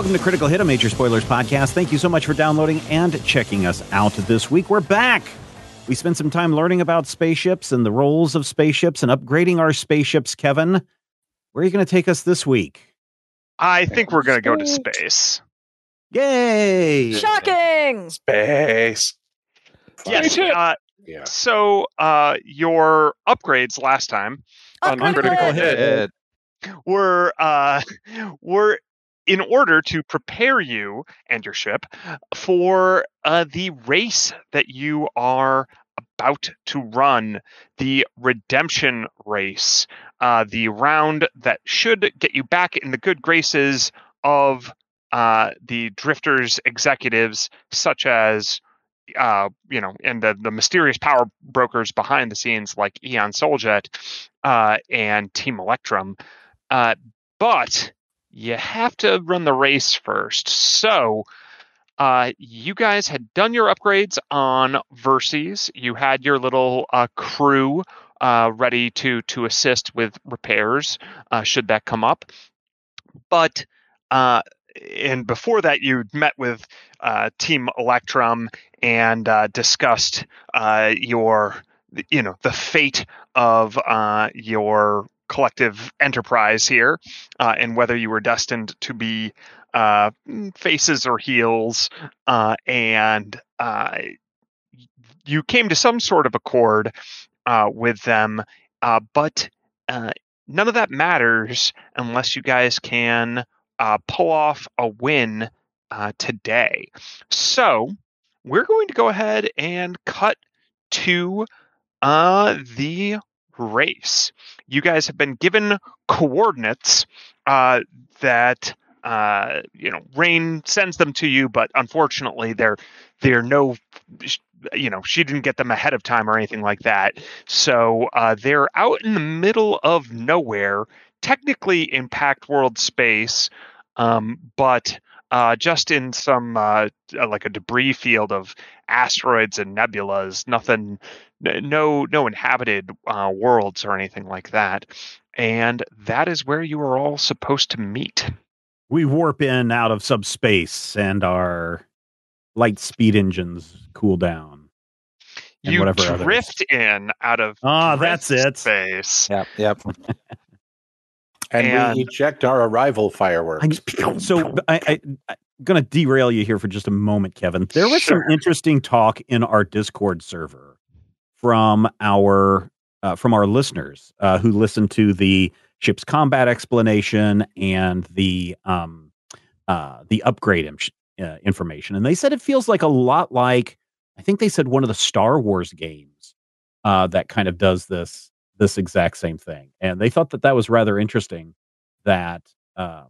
Welcome to Critical Hit, a major spoilers podcast. Thank you so much for downloading and checking us out this week. We're back. We spent some time learning about spaceships and the roles of spaceships and upgrading our spaceships. Kevin, where are you going to take us this week? I think we're going to go to space. Yay! Shocking! Space. Yes. Uh, Yeah. so uh, your upgrades last time On critical critical hit. hit. were uh, were in order to prepare you and your ship for uh, the race that you are about to run, the redemption race, uh, the round that should get you back in the good graces of uh, the drifters executives, such as. Uh, you know, and the, the mysterious power brokers behind the scenes like Eon Soljet uh, and Team Electrum. Uh, but you have to run the race first. So uh, you guys had done your upgrades on Verses. You had your little uh, crew uh, ready to to assist with repairs uh, should that come up. But uh, and before that, you met with uh, Team Electrum and discussed your you know the fate of your collective enterprise here uh, and whether you were destined to be uh, faces or heels uh, and uh, you came to some sort of accord uh, with them uh, but none of that matters unless you guys can pull off a win today. So we're going to go ahead and cut to the race. You guys have been given coordinates uh, that uh, you know Rain sends them to you, but unfortunately, they're they're no. You know, she didn't get them ahead of time or anything like that. So uh, they're out in the middle of nowhere, technically in packed world space, um, but uh, just in some uh, like a debris field of asteroids and nebulas. Nothing, no, no inhabited uh, worlds or anything like that. And that is where you are all supposed to meet. We warp in out of subspace and our light speed engines cool down. And you whatever others. drift in out of Ah, that's it. space. Yep. Yep. and, And- we eject our arrival fireworks. I, so I, I, I'm going to derail you here for just a moment, Kevin. There was some interesting talk in our Discord server from our uh, from our listeners uh, who listened to the ship's combat explanation and the um, uh, the upgrade im- uh, information, and they said it feels like a lot like I think they said one of the Star Wars games uh, that kind of does this this exact same thing, and they thought that that was rather interesting that. Um,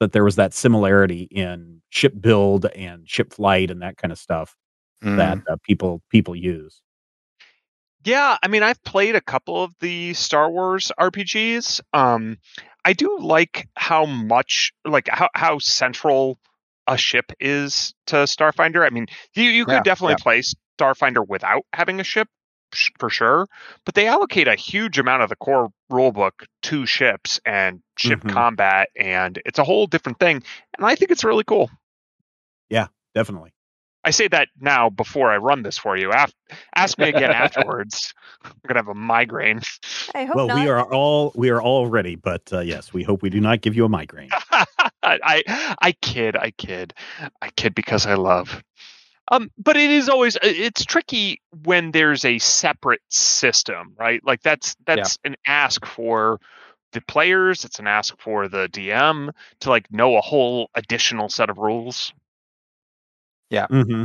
that there was that similarity in ship build and ship flight and that kind of stuff Mm. that uh, people people use. Yeah, I mean, I've played a couple of the Star Wars RPGs. Um, I do like how much, like how how central a ship is to Starfinder. I mean, you you could Yeah, definitely play Starfinder without having a ship sh- for sure, but they allocate a huge amount of the core rulebook to ships and ship Mhm. combat, and it's a whole different thing. And I think it's really cool. Yeah, definitely. I say that now before I run this for you. Af- ask me again afterwards. I'm gonna have a migraine. I hope well, not. we are all we are all ready, but uh, yes, we hope we do not give you a migraine. I I kid, I kid, I kid because I love. Um, but it is always uh, it's tricky when there's a separate system, right? Like that's that's an ask for the players. It's an ask for the DM to like know a whole additional set of rules. Yeah. Mm-hmm.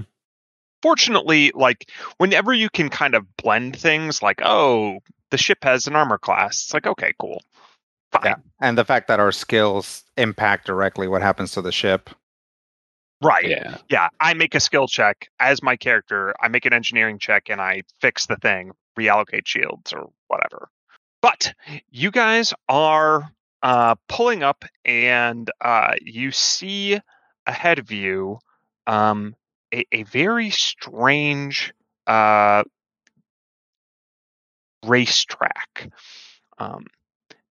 Fortunately, like whenever you can kind of blend things, like oh, the ship has an armor class. It's like okay, cool, fine. Yeah. And the fact that our skills impact directly what happens to the ship. Right? Yeah. yeah, I make a skill check as my character. I make an engineering check and I fix the thing, reallocate shields or whatever. But you guys are uh, pulling up and uh, you see ahead of you um, a, a very strange uh, racetrack. Um,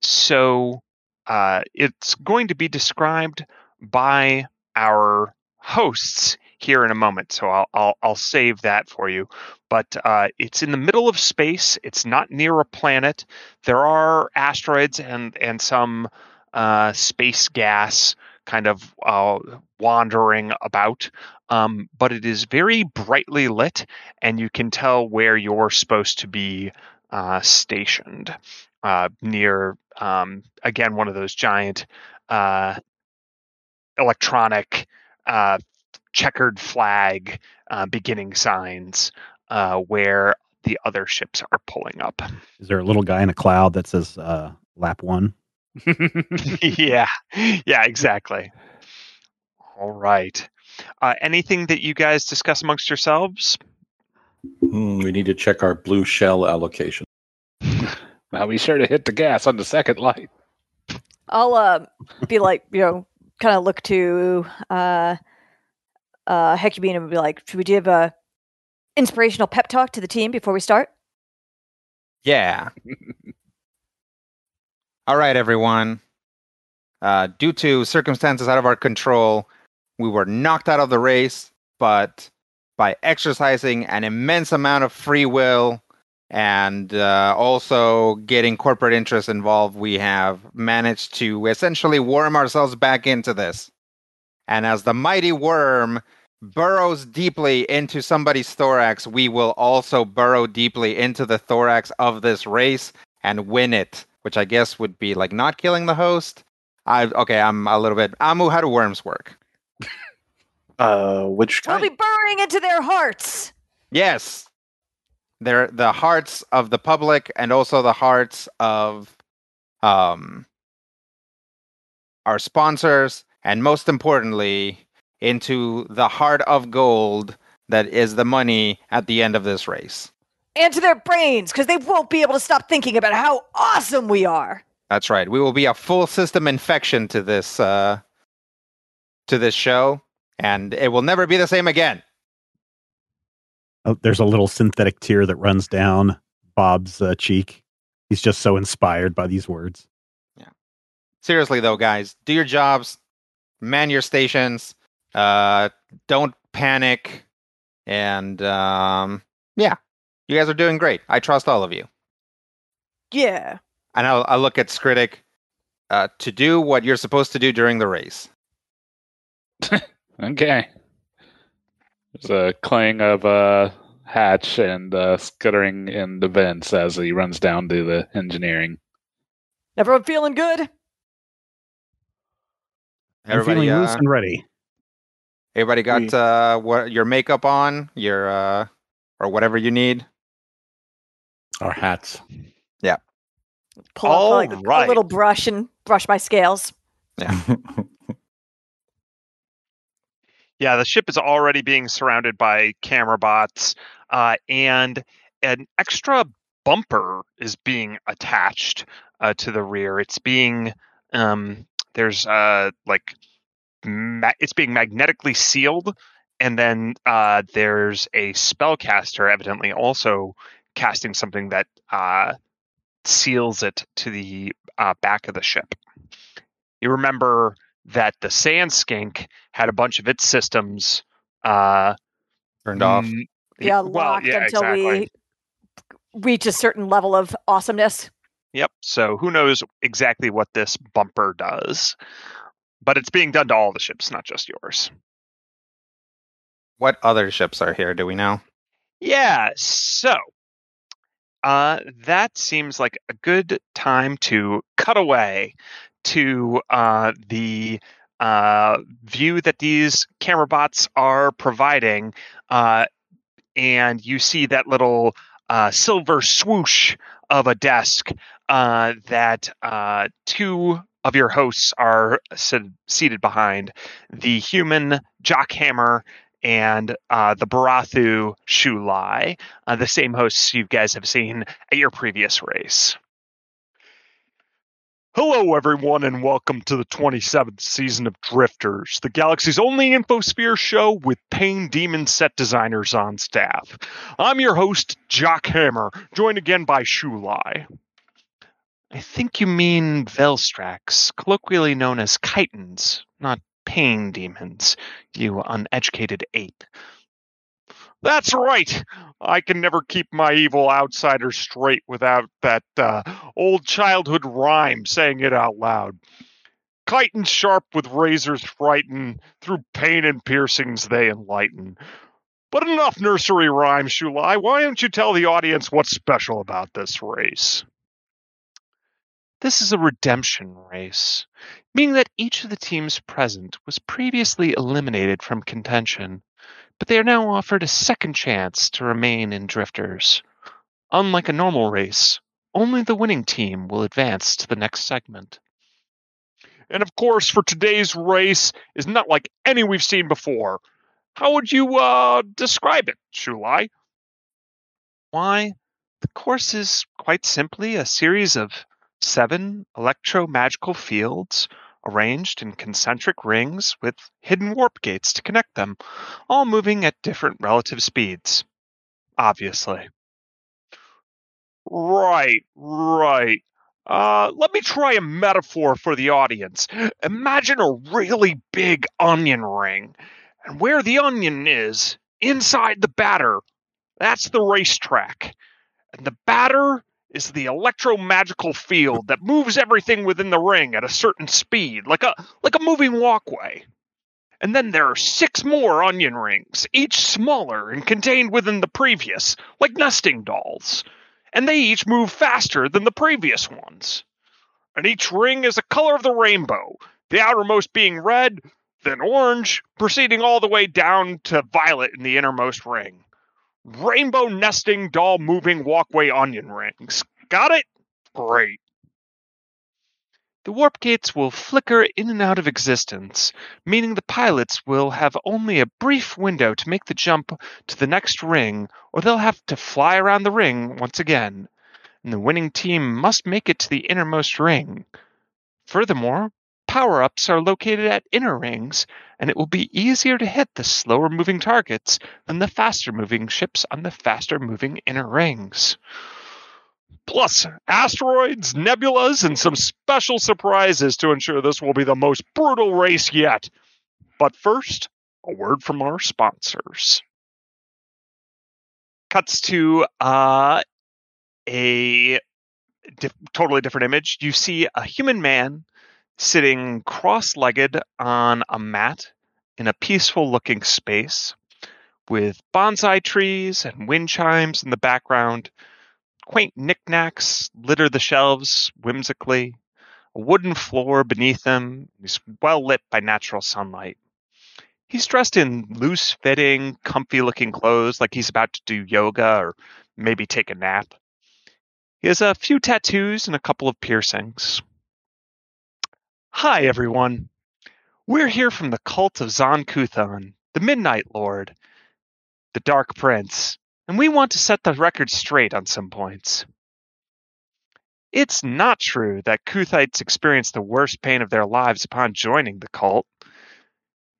so uh, it's going to be described by our hosts here in a moment, so I'll I'll, I'll save that for you. But uh, it's in the middle of space. It's not near a planet. There are asteroids and and some uh, space gas kind of uh, wandering about, um, but it is very brightly lit, and you can tell where you're supposed to be uh, stationed uh, near um, again one of those giant uh, electronic uh, checkered flag uh, beginning signs uh, where the other ships are pulling up. Is there a little guy in a cloud that says uh, lap one? yeah, yeah, exactly. All right. Uh, anything that you guys discuss amongst yourselves? Hmm, we need to check our blue shell allocation. Now be sure to hit the gas on the second light. I'll uh, be like, you know, kind of look to uh, uh, Hecubine and be like, should we give a inspirational pep talk to the team before we start? Yeah. All right, everyone. Uh, due to circumstances out of our control, we were knocked out of the race, but by exercising an immense amount of free will and uh, also getting corporate interests involved, we have managed to essentially worm ourselves back into this. And as the mighty worm burrows deeply into somebody's thorax, we will also burrow deeply into the thorax of this race and win it, which I guess would be like not killing the host. I okay, I'm a little bit. Amu, how do worms work? Uh, which kind? We'll be burrowing into their hearts. Yes, they're the hearts of the public and also the hearts of um our sponsors, and most importantly, into the heart of gold that is the money at the end of this race. And to their brains, because they won't be able to stop thinking about how awesome we are. That's right. We will be a full system infection to this uh to this show, and it will never be the same again. Oh, there's a little synthetic tear that runs down Bob's uh, cheek. He's just so inspired by these words. Yeah. Seriously though, guys, do your jobs, man your stations, uh don't panic, and um yeah. You guys are doing great. I trust all of you. Yeah. And I'll, I'll look at Skritic uh, to do what you're supposed to do during the race. Okay. There's a clang of uh, hatch and uh, scuttering in the vents as he runs down to the engineering. Everyone feeling good? I'm Everybody, feeling loose uh, and ready. everybody got uh, what your makeup on, your uh, or whatever you need. Our hats. Pull out All like, right. a little brush and brush my scales. Yeah, the ship is already being surrounded by camera bots, uh, and an extra bumper is being attached uh, to the rear. It's being um, there's uh, like ma- it's being magnetically sealed, and then uh, there's a spellcaster evidently also casting something that uh, seals it to the uh, back of the ship. You remember that the sand skink had a bunch of its systems uh Turned off. mm, Yeah, well, locked yeah, until exactly. we reach a certain level of awesomeness. Yep. So who knows exactly what this bumper does? But it's being done to all the ships, not just yours. What other ships are here? Do we know? Yeah. So uh, that seems like a good time to cut away to uh, the uh, view that these camera bots are providing. Uh, and you see that little uh, silver swoosh of a desk uh, that uh, two of your hosts are seated behind the human Jockhammer and uh, the Barathu Shulai, uh, the same hosts you guys have seen at your previous race. Hello, everyone, and welcome to the 27th season of Drifters, the galaxy's only infosphere show with Pain Demon set designers on staff. I'm your host, Jock Hammer, joined again by Shulai. I think you mean Velstracs, colloquially known as Kytons, not pain demons, you uneducated ape. That's right. I can never keep my evil outsider straight without that uh, old childhood rhyme saying it out loud. Kyton sharp with razors frighten, through pain and piercings they enlighten. But enough nursery rhymes, Shulai. Why don't you tell the audience what's special about this race? This is a redemption race, meaning that each of the teams present was previously eliminated from contention, but they are now offered a second chance to remain in Drifters. Unlike a normal race, only the winning team will advance to the next segment. And of course, for today's race is not like any we've seen before. How would you uh, describe it, Shulai? Why, the course is quite simply a series of seven electro-magical fields arranged in concentric rings with hidden warp gates to connect them, all moving at different relative speeds. Obviously. Right, right. Uh, let me try a metaphor for the audience. Imagine a really big onion ring, and where the onion is, inside the batter, that's the racetrack. And the batter is the electromagical field that moves everything within the ring at a certain speed, like a like a moving walkway. And then there are six more onion rings, each smaller and contained within the previous, like nesting dolls. And they each move faster than the previous ones. And each ring is a color of the rainbow, the outermost being red, then orange, proceeding all the way down to violet in the innermost ring rainbow nesting doll moving walkway onion rings. Got it? Great. The warp gates will flicker in and out of existence, meaning the pilots will have only a brief window to make the jump to the next ring, or they'll have to fly around the ring once again, and the winning team must make it to the innermost ring. Furthermore, power ups are located at inner rings, and it will be easier to hit the slower moving targets than the faster moving ships on the faster moving inner rings. Plus, asteroids, nebulas, and some special surprises to ensure this will be the most brutal race yet. But first, a word from our sponsors. Cuts to uh, a totally different image. You see a human man sitting cross legged on a mat in a peaceful looking space with bonsai trees and wind chimes in the background. Quaint knickknacks litter the shelves whimsically. A wooden floor beneath him is well lit by natural sunlight. He's dressed in loose fitting, comfy looking clothes like he's about to do yoga or maybe take a nap. He has a few tattoos and a couple of piercings. Hi, everyone. We're here from the cult of Zon Kuthon, the Midnight Lord, the Dark Prince, and we want to set the record straight on some points. It's not true that Kuthites experienced the worst pain of their lives upon joining the cult.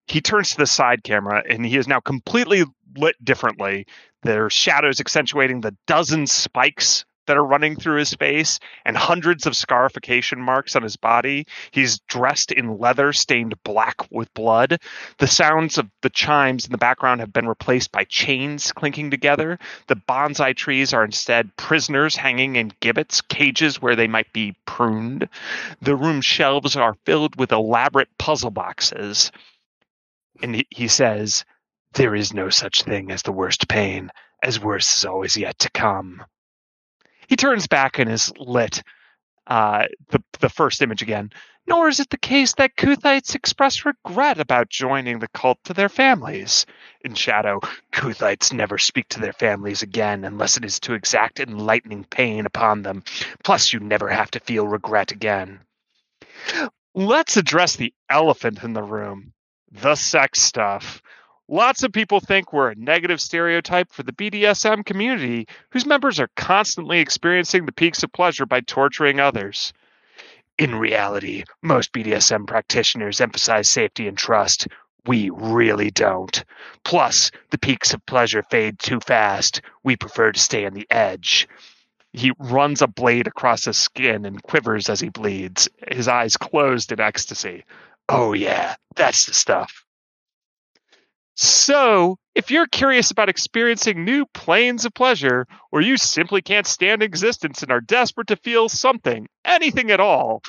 He turns to the side camera and he is now completely lit differently. There are shadows accentuating the dozen spikes that are running through his face and hundreds of scarification marks on his body. He's dressed in leather stained black with blood. The sounds of the chimes in the background have been replaced by chains clinking together. The bonsai trees are instead prisoners hanging in gibbets, cages where they might be pruned. The room shelves are filled with elaborate puzzle boxes. And he, he says, There is no such thing as the worst pain, as worse is always yet to come he turns back and is lit. Uh, the the first image again. Nor is it the case that Kuthites express regret about joining the cult to their families. In shadow, Kuthites never speak to their families again unless it is to exact enlightening pain upon them. Plus, you never have to feel regret again. Let's address the elephant in the room the sex stuff. Lots of people think we're a negative stereotype for the BDSM community, whose members are constantly experiencing the peaks of pleasure by torturing others. In reality, most BDSM practitioners emphasize safety and trust. We really don't. Plus, the peaks of pleasure fade too fast. We prefer to stay on the edge. He runs a blade across his skin and quivers as he bleeds, his eyes closed in ecstasy. Oh, yeah, that's the stuff. So, if you're curious about experiencing new planes of pleasure, or you simply can't stand existence and are desperate to feel something, anything at all,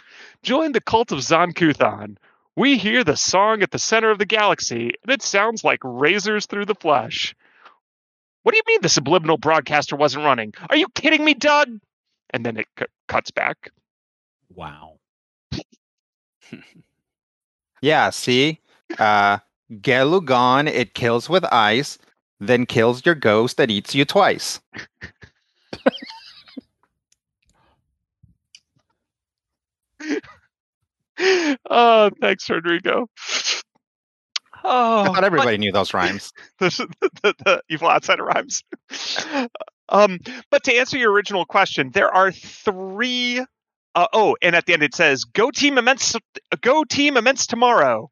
join the cult of Zon Kuthon. We hear the song at the center of the galaxy, and it sounds like razors through the flesh. What do you mean the subliminal broadcaster wasn't running? Are you kidding me, Doug? And then it cu- cuts back. Wow. Yeah, see? Uh Gelugon, it kills with ice, then kills your ghost that eats you twice. oh, thanks, Rodrigo. I Oh, thought everybody knew those rhymes. the, the, the evil outsider rhymes. Um, but to answer your original question, there are three. Uh, oh, and at the end it says "Go Team Immense, Go Team Immense tomorrow,"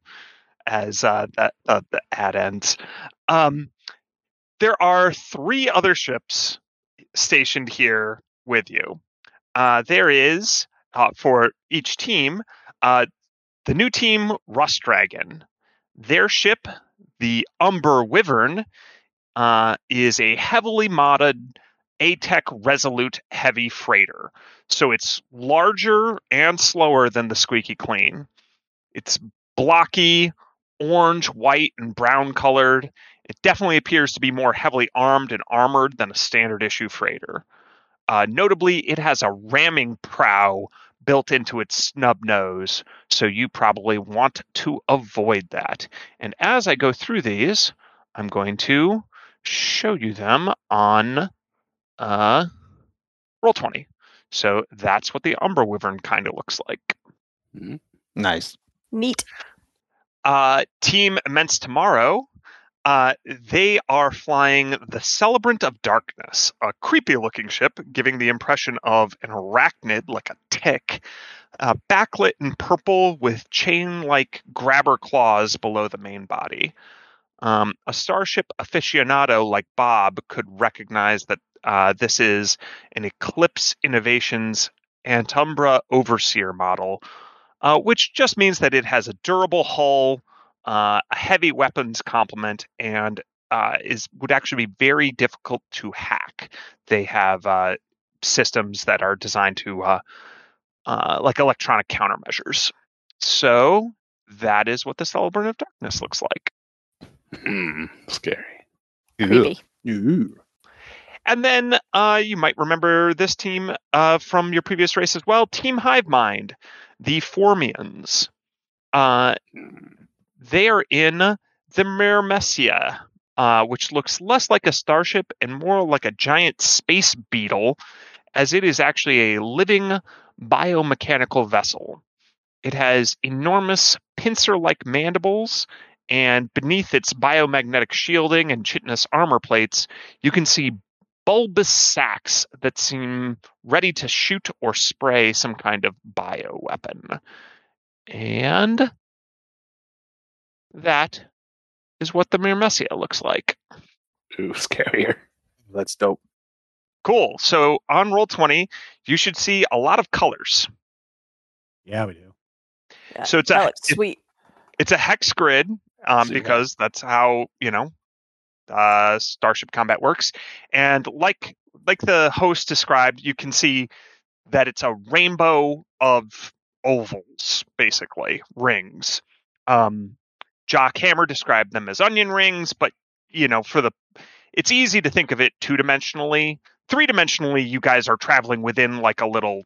as uh, that uh, the ad ends. Um, there are three other ships stationed here with you. Uh, there is uh, for each team uh, the new team Rust Dragon. Their ship, the Umber Wyvern, uh, is a heavily modded ATEC Resolute heavy freighter. So it's larger and slower than the Squeaky Clean. It's blocky, orange, white, and brown colored. It definitely appears to be more heavily armed and armored than a standard issue freighter. Uh, notably, it has a ramming prow built into its snub nose, so you probably want to avoid that. And as I go through these, I'm going to show you them on uh, roll 20. So that's what the Umber Wyvern kind of looks like. Nice. Neat. Uh, Team Immense Tomorrow, uh, they are flying the Celebrant of Darkness, a creepy looking ship, giving the impression of an arachnid, like a tick, uh, backlit in purple with chain like grabber claws below the main body. Um, a starship aficionado like Bob could recognize that uh, this is an Eclipse Innovations Antumbra Overseer model, uh, which just means that it has a durable hull, uh, a heavy weapons complement, and uh, is would actually be very difficult to hack. They have uh, systems that are designed to uh, uh, like electronic countermeasures. So that is what the Celebrant of Darkness looks like. Hmm, scary. Creepy. Ooh. And then uh, you might remember this team uh, from your previous race as well Team Hive Mind, the Formians. Uh, they are in the Myrmecia, uh, which looks less like a starship and more like a giant space beetle, as it is actually a living biomechanical vessel. It has enormous pincer like mandibles, and beneath its biomagnetic shielding and chitinous armor plates, you can see bulbous sacs that seem ready to shoot or spray some kind of bioweapon. And that is what the Myrmecia looks like. Ooh, scarier. That's dope. Cool. So on roll 20, you should see a lot of colors. Yeah, we do. Yeah, So it's a- that looks it- sweet. It's a hex grid um, See that. because that's how, you know, uh, Starship Combat works. And like like the host described, you can see that it's a rainbow of ovals, basically rings. Um, Jock Hammer described them as onion rings, but you know, for the it's easy to think of it two dimensionally. Three dimensionally, you guys are traveling within like a little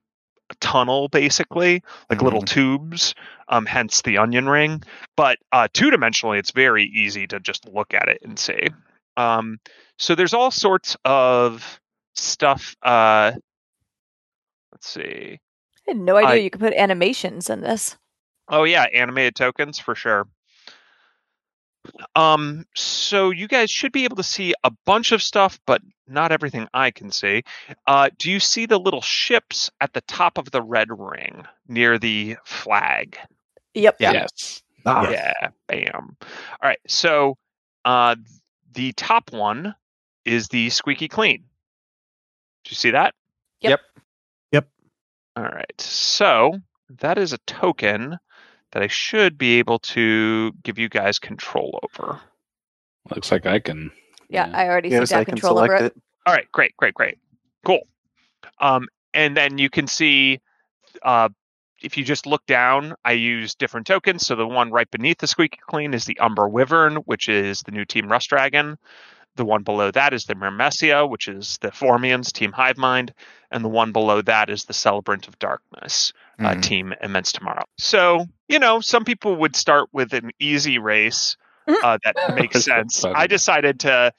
tunnel, basically, like little tubes. Um, hence the onion ring. But uh, two dimensionally, it's very easy to just look at it and see. Um, so there's all sorts of stuff. Uh, let's see. I had no idea I- you could put animations in this. Oh yeah, animated tokens for sure. Um, so you guys should be able to see a bunch of stuff, but not everything I can see. Uh, do you see the little ships at the top of the red ring near the flag? Yep. Yeah. Yes. Ah, Yeah, bam. All right, so uh, the top one is the squeaky clean. Do you see that? Yep. Yep. Yep. All right, so that is a token that I should be able to give you guys control over. Looks like I can. Yeah, Yeah. I already Yes, see I that can control over it. it. All right, great, great, great. Cool. Um, and then you can see uh, if you just look down, I use different tokens. So the one right beneath the Squeaky Clean is the Umber Wyvern, which is the new Team Rust Dragon. The one below that is the Myrmecia, which is the Formians, Team Hive Mind. And the one below that is the Celebrant of Darkness, uh, Mhm. Team Immense Tomorrow. So, you know, some people would start with an easy race Mhm. uh, that makes That's so sense. I decided to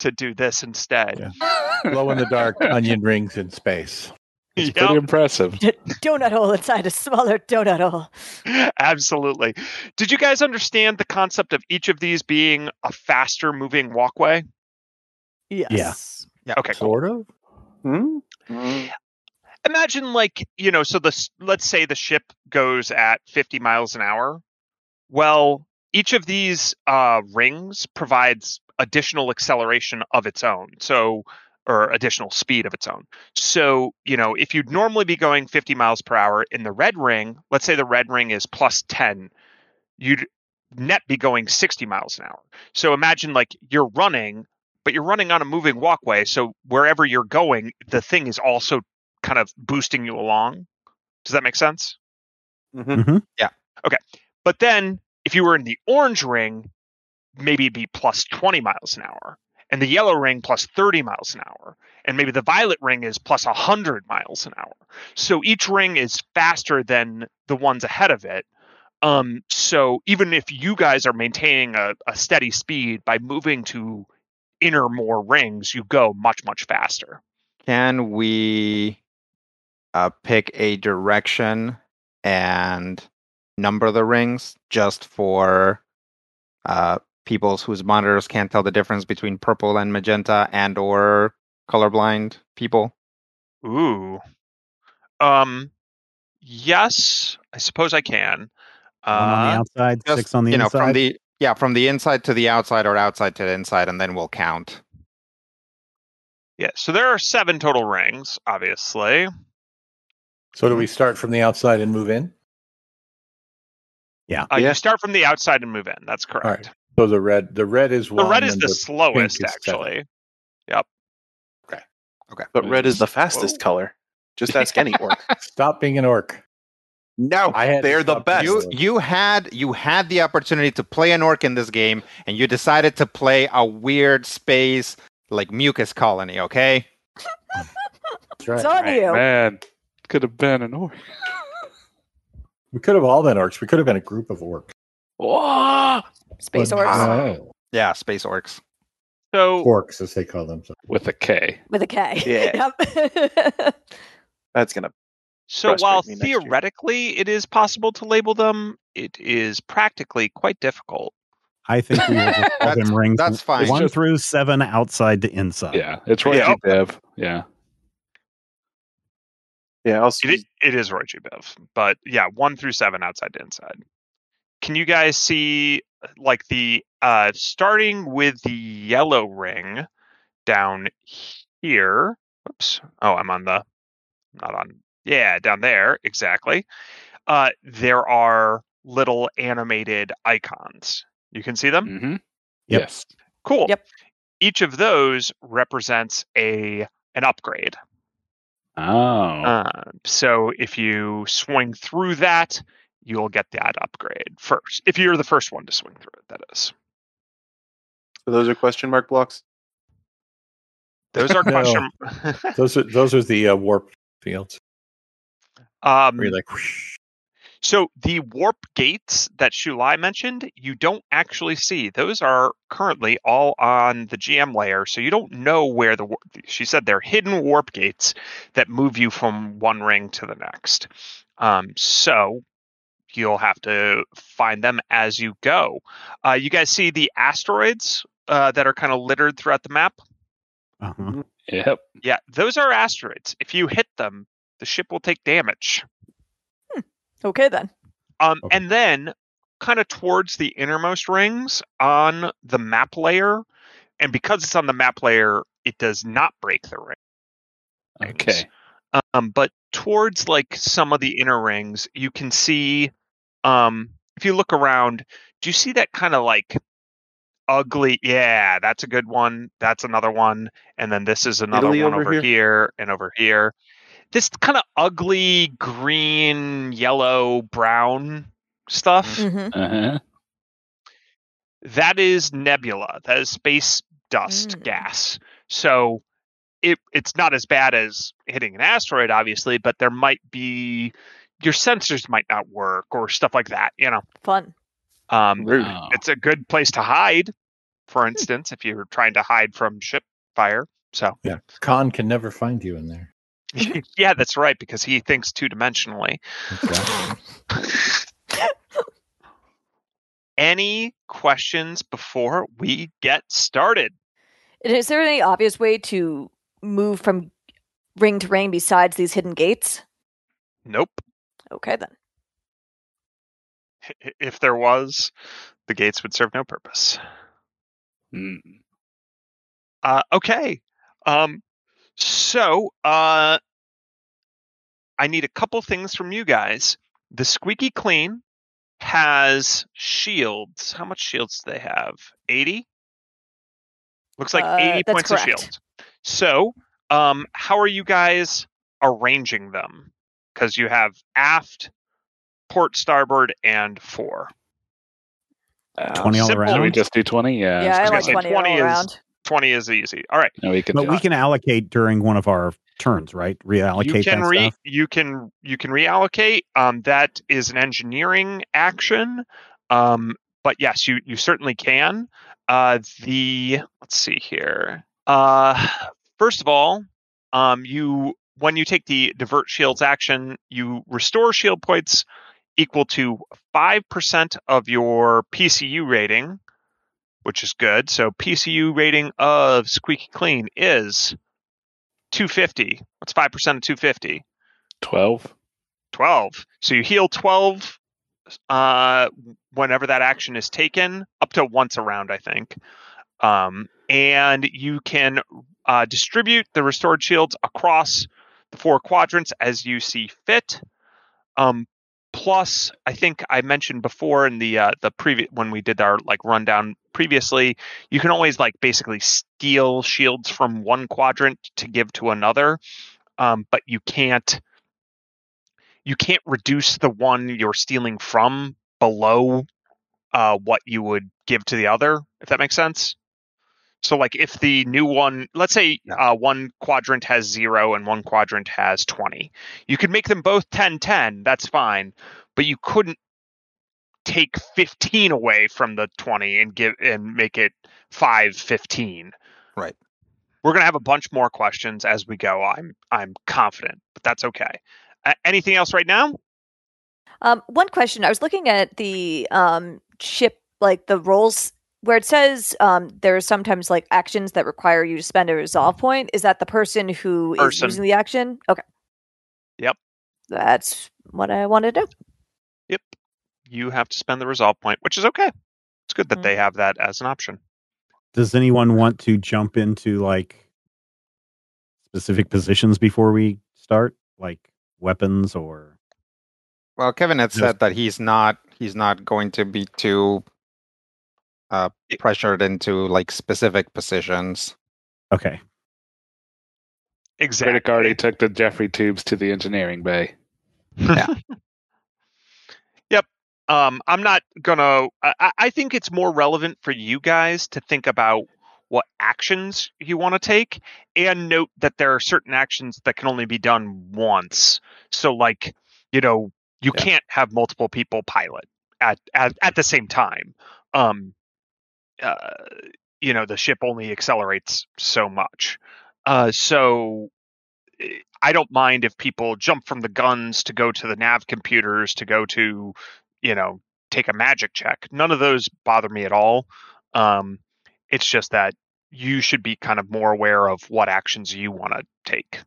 to do this instead. Yeah. Glow in the dark onion rings in space. It's Yep. pretty impressive. donut hole inside a smaller donut hole. Absolutely. Did you guys understand the concept of each of these being a faster moving walkway? Yes. Yeah. Okay, cool. Sort of. Hmm? Mm. Imagine like, you know, so the let's say the ship goes at 50 miles an hour. Well, each of these uh rings provides additional acceleration of its own. So or additional speed of its own. So, you know, if you'd normally be going 50 miles per hour in the red ring, let's say the red ring is plus 10, you'd net be going 60 miles an hour. So imagine like you're running, but you're running on a moving walkway. So wherever you're going, the thing is also kind of boosting you along. Does that make sense? Mhm. Yeah. Okay. But then if you were in the orange ring, maybe it'd be plus 20 miles an hour. And the yellow ring plus 30 miles an hour. And maybe the violet ring is plus 100 miles an hour. So each ring is faster than the ones ahead of it. Um, so even if you guys are maintaining a, a steady speed by moving to inner more rings, you go much, much faster. Can we uh, pick a direction and number the rings just for uh, people whose monitors can't tell the difference between purple and magenta and or colorblind people? Ooh. Um yes, I suppose I can. One on the Uh, outside, Just, six on the you know, from the yeah, from the inside to the outside or outside to the inside, and then we'll count. yeah, so there are seven total rings, obviously. So do we start from the outside and move in? Uh, Yeah. You start from the outside and move in. That's correct. right. So the red, the red is one. The red is and the, slowest, is seven. actually. Okay. But red is the fastest Whoa. color. Just ask any orc. Stop being an orc. No, I they're the best. You you had you had the opportunity to play an orc in this game, and you decided to play a weird space like mucus colony. Okay. That's right. It's on you. Man, could have been an orc. We could have all been orcs. We could have been a group of orcs. Whoa! Space But orcs no. Yeah, space orcs. So Orcs, as they call themselves. With a K. with a K. Yeah. Yep. That's gonna. so while me next year. theoretically it is possible to label them, it is practically quite difficult. I think we will just call That's- them rings. that's fine. One Just- through seven, outside to inside. Yeah, it's Roy Yeah. G. Biv. Yeah. Yeah, I'll see. It, it is Roy G. Biv, but yeah, one through seven outside to inside. Can you guys see like the uh starting with the yellow ring down here? Oops. Oh, I'm on the not on. Yeah, down there exactly. Uh, there are little animated icons. You can see them. Mm-hmm. Yep. Yes. Cool. Yep. Each of those represents a an upgrade. Oh. Uh, so if you swing through that, you'll get that upgrade first. If you're the first one to swing through it, that is. So those are question mark blocks. Those are No. question. Those are those are the uh, warp fields. um, Where you're like, whoosh. so the warp gates that Shulai mentioned, you don't actually see. Those are currently all on the GM layer, so you don't know where the. She said they're hidden warp gates that move you from one ring to the next. Um, so you'll have to find them as you go. Uh, you guys see the asteroids uh, that are kind of littered throughout the map? Uh-huh. Yep. Yeah, those are asteroids. If you hit them, the ship will take damage. okay then. Um, Okay. and then kind of towards the innermost rings on the map layer, and because it's on the map layer, it does not break the ring. Okay. Um, but towards like some of the inner rings, you can see um, if you look around, do you see that kind of like ugly? Yeah, that's a good one. That's another one, and then this is another Italy one over over here? here and over here. This kind of ugly green, yellow, brown stuff. hmm Uh-huh. that is nebula that is space dust Mm. gas so it it's not as bad as hitting an asteroid obviously but there might be your sensors might not work or stuff like that you know Fun. um Wow. it's a good place to hide for instance if you're trying to hide from ship fire so Yeah. Khan can never find you in there. yeah that's right because he thinks two-dimensionally Exactly. any questions before we get started And is there any obvious way to move from ring to ring besides these hidden gates? nope Okay then. If there was the gates would serve no purpose Mm. Uh, okay. Um, so uh, I need a couple things from you guys. The Squeaky Clean has shields. How much shields do they have? 80? Looks like Uh, 80 that's points of shield. So, um, how are you guys arranging them? Because you have aft, port, starboard, and four. Uh, 20 all simple. Should we just do 20? Yeah. yeah, I gonna like 20, 20 all is- around. 20 is easy. All right. No, we can But we it. can allocate during one of our turns, right? Reallocate you can that re stuff. you can you can reallocate um that is an engineering action um but yes you you certainly can uh the let's see here uh first of all um you when you take the divert shields action you restore shield points equal to 5% of your PCU rating which is good so PCU rating of squeaky clean is 250 what's 5% of 250 12. 12. So you heal 12 uh, whenever that action is taken, up to once a round, I think. Um, and you can uh, distribute the restored shields across the four quadrants as you see fit. Um, plus, I think I mentioned before in the uh, the previous when we did our like rundown previously, you can always like basically steal shields from one quadrant to give to another, um, but you can't you can't reduce the one you're stealing from below uh, what you would give to the other, if that makes sense. So, like, if the new one, let's say uh, one quadrant has zero and one quadrant has 20, you could make them both 10 10, that's fine, but you couldn't take 15 away from the 20 and give and make it 5 15. Right. We're going to have a bunch more questions as we go. I'm I'm confident, but that's okay. Uh, anything else right now? Um, one question: I was looking at the um, ship, like the roles where it says um, there are sometimes like actions that require you to spend a resolve point. Is that the person who is Person. using the action? Okay. Yep. That's what I want to do. Yep. You have to spend the resolve point, which is okay. It's good that they have that as an option. Does anyone want to jump into like specific positions before we start, like weapons or? Well, Kevin had Yes. said that he's not he's not going to be too uh, pressured into like specific positions. Okay, Exactly. Critic already took the Jeffrey tubes to the engineering bay. Yeah. yep. Um, I'm not gonna. I, I- I think it's more relevant for you guys to think about what actions you want to take, and note that there are certain actions that can only be done once. So, like, you know, you Yeah. can't have multiple people pilot at at at the same time. Um, uh, you know, the ship only accelerates so much. Uh, so eh, I don't mind if people jump from the guns to go to the nav computers to go to, you know, take a magic check. None of those bother me at all. Um, it's just that you should be kind of more aware of what actions you want to take.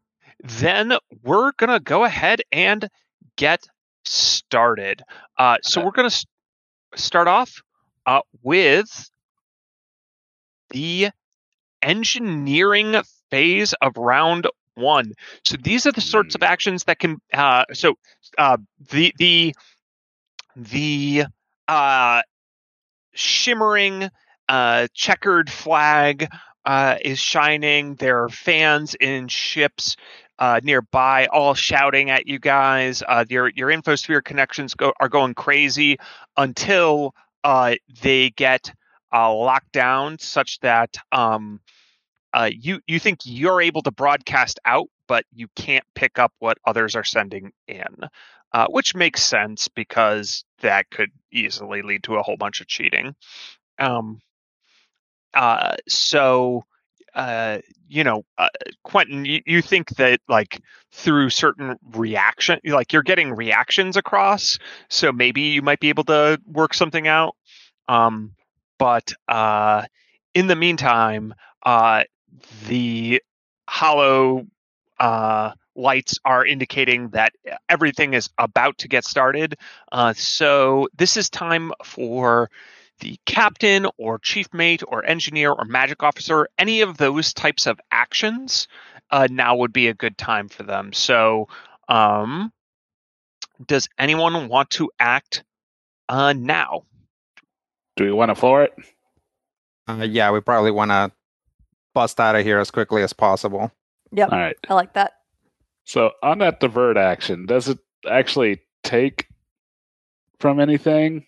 Then we're gonna go ahead and get started. Uh, so we're gonna s- start off uh, with the engineering phase of round one. So these are the sorts of actions that can. Uh, so uh, the the the uh, shimmering uh, checkered flag uh, is shining. There are fans in ships uh, nearby, all shouting at you guys. Uh, your your infosphere connections go are going crazy until uh, they get uh, locked down, such that um, uh, you you think you're able to broadcast out, but you can't pick up what others are sending in, uh, which makes sense because that could easily lead to a whole bunch of cheating. Um, uh, so, uh, you know, uh, Quentin, you, you think that like through certain reaction, like you're getting reactions across, so maybe you might be able to work something out. Um, but uh, in the meantime, uh, the hollow uh, lights are indicating that everything is about to get started. Uh, so this is time for the captain or chief mate or engineer or magic officer, any of those types of actions, uh, now would be a good time for them. So, um, does anyone want to act uh, now? Do we want to floor it? Uh, yeah, we probably want to bust out of here as quickly as possible. Yep, All right. I like that. So on that divert action, does it actually take from anything?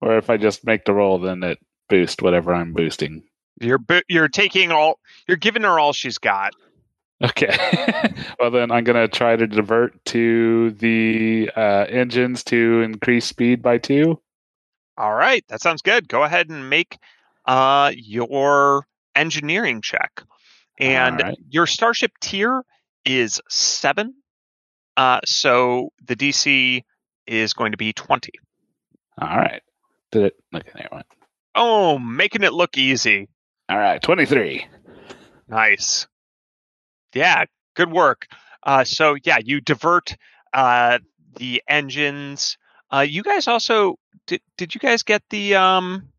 Or if I just make the roll, then it boosts whatever I'm boosting. You're bu- you're taking all you're giving her all she's got. Okay. well, then I'm going to try to divert to the uh, engines to increase speed by two. All right, that sounds good. Go ahead and make uh, your engineering check, and right. your starship tier is seven. Uh, so the DC is going to be twenty. All right. Did it? Okay, there it went. Oh, making it look easy. All right. 23. Nice. Yeah, good work. Uh, so yeah, you divert uh, the engines. Uh, you guys also did. Did you guys get the? Um...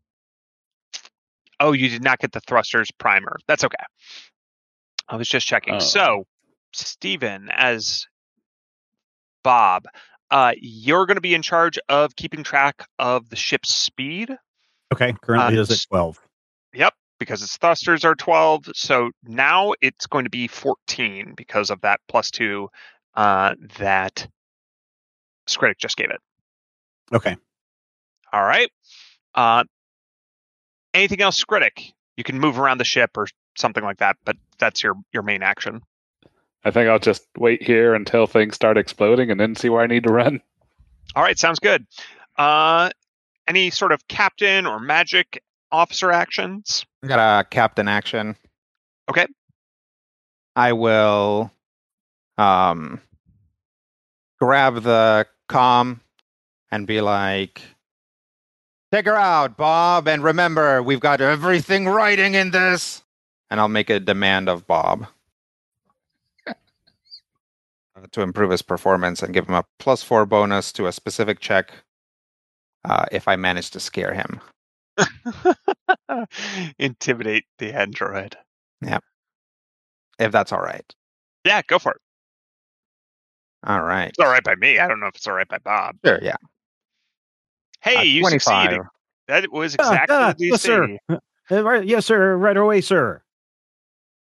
Oh, you did not get the thrusters primer. That's okay. I was just checking. Oh. So, Stephen, as Bob, uh, you're going to be in charge of keeping track of the ship's speed. Okay, currently Uh, it is at 12. Yep, because its thrusters are 12. So now it's going to be 14 because of that plus two uh, that Skritic just gave it. Okay. All right. Uh, anything else, critic? You can move around the ship or something like that, but that's your your main action. I think I'll just wait here until things start exploding and then see where I need to run. All right, sounds good. Uh, any sort of captain or magic officer actions? I got a captain action. Okay. I will um grab the com and be like Take her out, Bob, and remember we've got everything writing in this. And I'll make a demand of Bob uh, to improve his performance and give him a plus four bonus to a specific check uh, if I manage to scare him. Intimidate the android. Yeah. If that's all right. Yeah, go for it. All right. It's all right by me. I don't know if it's all right by Bob. Sure, yeah. Hey, Uh, you 25. succeeded. That was exactly ah, the DC. yes, sir. Uh, right, yes, sir. Right away, sir.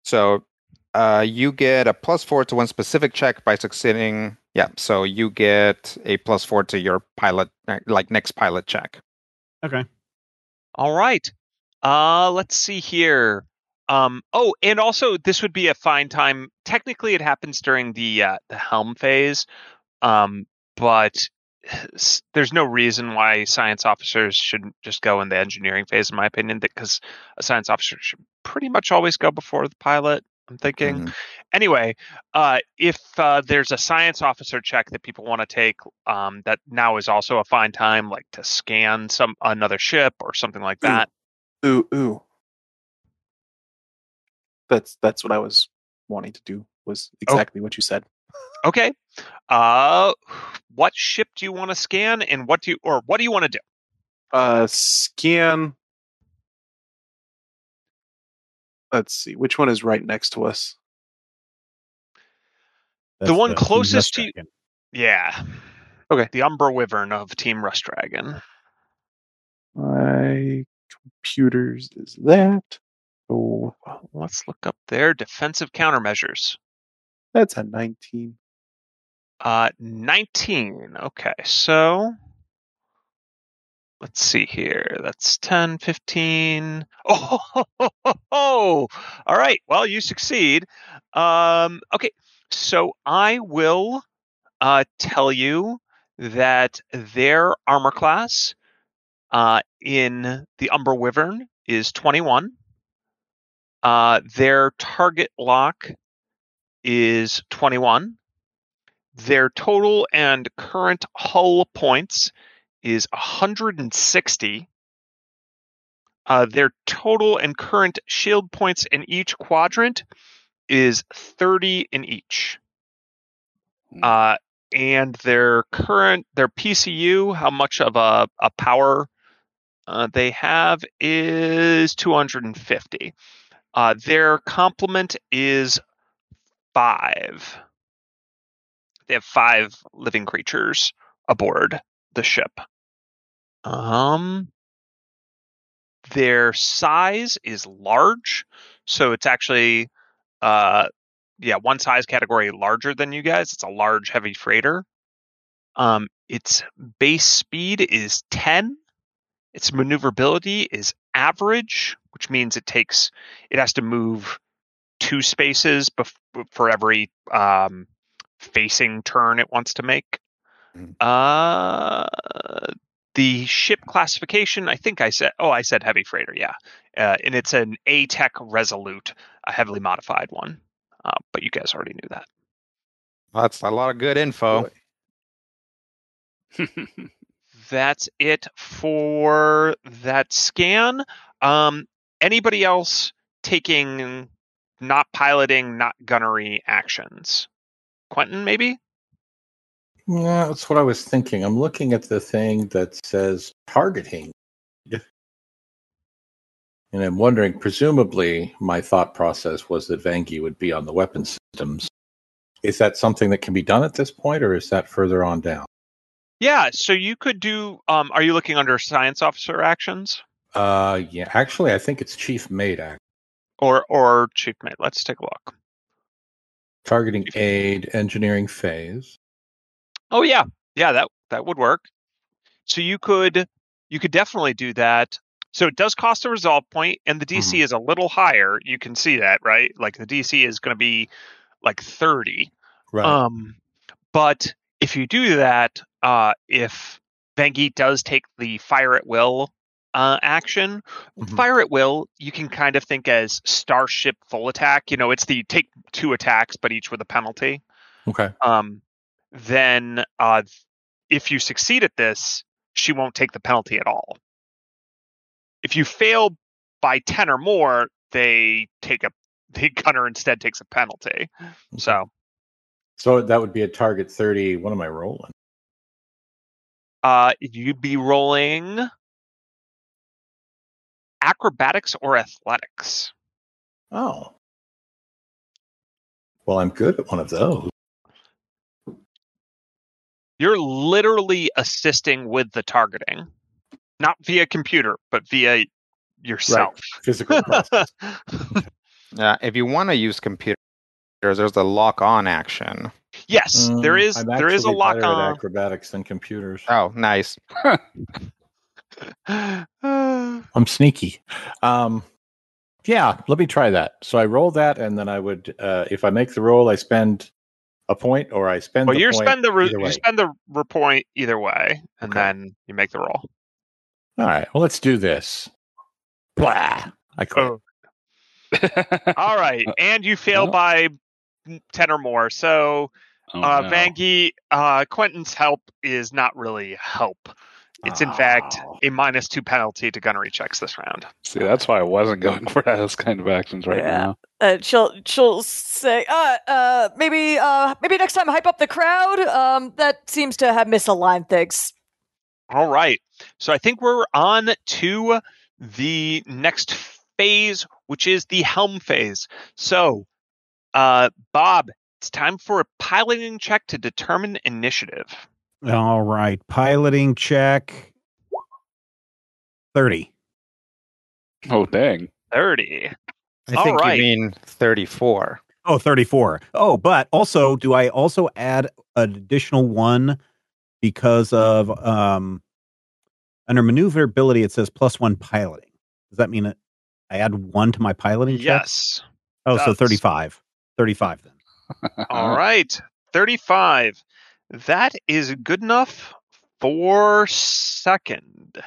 So uh, you get a plus four to one specific check by succeeding. Yeah, so you get a plus four to your pilot, uh, like next pilot check. Okay. All right. Uh, let's see here. Um, oh, and also this would be a fine time. Technically, it happens during the uh, the helm phase, um, but s- there's no reason why science officers shouldn't just go in the engineering phase, in my opinion. Because a science officer should pretty much always go before the pilot. I'm thinking. Mhm. Anyway, uh, if uh, there's a science officer check that people want to take, um, that now is also a fine time, like to scan some another ship or something like that. Ooh, ooh. That's that's what I was wanting to do. Was exactly what you said. Okay. Uh, what ship do you want to scan, and what do you or what do you want to do? Uh, scan. Let's see. Which one is right next to us? The one closest to- Mustache. Yeah. Okay, the Umbra Wyvern of Team Rust Dragon. My computers is that. Oh, Well, let's look up their defensive countermeasures. That's a 19. Uh, 19. Okay, so let's see here. That's 10, 15. Oh, ho, ho, ho, all right. Well, you succeed. Um, okay, so I will uh, tell you that their armor class uh, in the Umber Wyvern is 21. Uh, their target lock is 21. Their total and current hull points is 160. Uh, their total and current shield points in each quadrant is 30 in each. Uh, and their current, their PCU, how much of a, a power uh, they have is 250. Uh, their complement is five. They have five living creatures aboard the ship. Um, their size is large, so it's actually, uh, yeah, one size category larger than you guys. It's a large, heavy freighter. Um, its base speed is 10. Its maneuverability is average, which means it takes it has to move two spaces bef- for every um, facing turn it wants to make. Mhm. Uh, the ship classification, I think I said. Oh, I said heavy freighter. Yeah, uh, and it's an A Tech Resolute, a heavily modified one. Uh, but you guys already knew that. That's a lot of good info. that's it for that scan. Um, anybody else taking not piloting, not gunnery actions? Quentin, maybe? Yeah, that's what I was thinking. I'm looking at the thing that says targeting. And I'm wondering, presumably, my thought process was that Vangi would be on the weapon systems. Is that something that can be done at this point, or is that further on down? Yeah, so you could do. Um, are you looking under science officer actions Uh, yeah, actually, I think it's Chief Mate Act. Or or chief mate? Let's take a look. Targeting aid, engineering phase. Oh yeah, yeah, that that would work. So you could you could definitely do that. So it does cost a resolve point, and the DC is a little higher. You can see that, right? Like the DC is going to be like thirty. Right. Um, but if you do that, uh, if Vangeet does take the fire at will uh, action, Mhm. fire at will, you can kind of think as starship full attack. You know, it's the take two attacks, but each with a penalty. okay. Um, then uh, if you succeed at this, she won't take the penalty at all. If you fail by ten or more, they take a the gunner instead takes a penalty. So So that would be a target 30. What am I rolling? uh, you'd be rolling acrobatics or athletics. Oh. Well, I'm good at one of those. You're literally assisting with the targeting, not via computer, but via yourself. Physical process. Yeah, if you want to use computers, there's the lock on action. yes, there Mm, is I'm there is a lock on. acrobatics than computers. Oh, nice. I'm sneaky. Um, yeah, let me try that. So I roll that, and then I would, uh, if I make the roll, I spend a point, or I spend. well, the you point spend the re- either way. you spend the re- point either way, and Okay. then you make the roll. All right. Well, let's do this. Blah. I quit. Oh. All right, and you fail Oh. by ten or more. So Oh, uh, no. Vangie, uh, Quentin's help is not really help. It's in fact a minus two penalty to gunnery checks this round. See, that's why I wasn't going for those kind of actions right Yeah. now. Uh, she'll she'll say, uh, uh, maybe uh, maybe next time hype up the crowd. Um, that seems to have misaligned things. All right. So I think we're on to the next phase, which is the helm phase. So, uh, Bob, it's time for a piloting check to determine initiative. All right. Piloting check. 30. Oh dang. 30. I All think right. you mean 34. Oh, 34. Oh, but also, do I also add an additional one because of um under maneuverability it says plus one piloting. Does that mean that I add one to my piloting check? Yes. Oh, so does. 35. 35 then. All right. 35. That is good enough for second.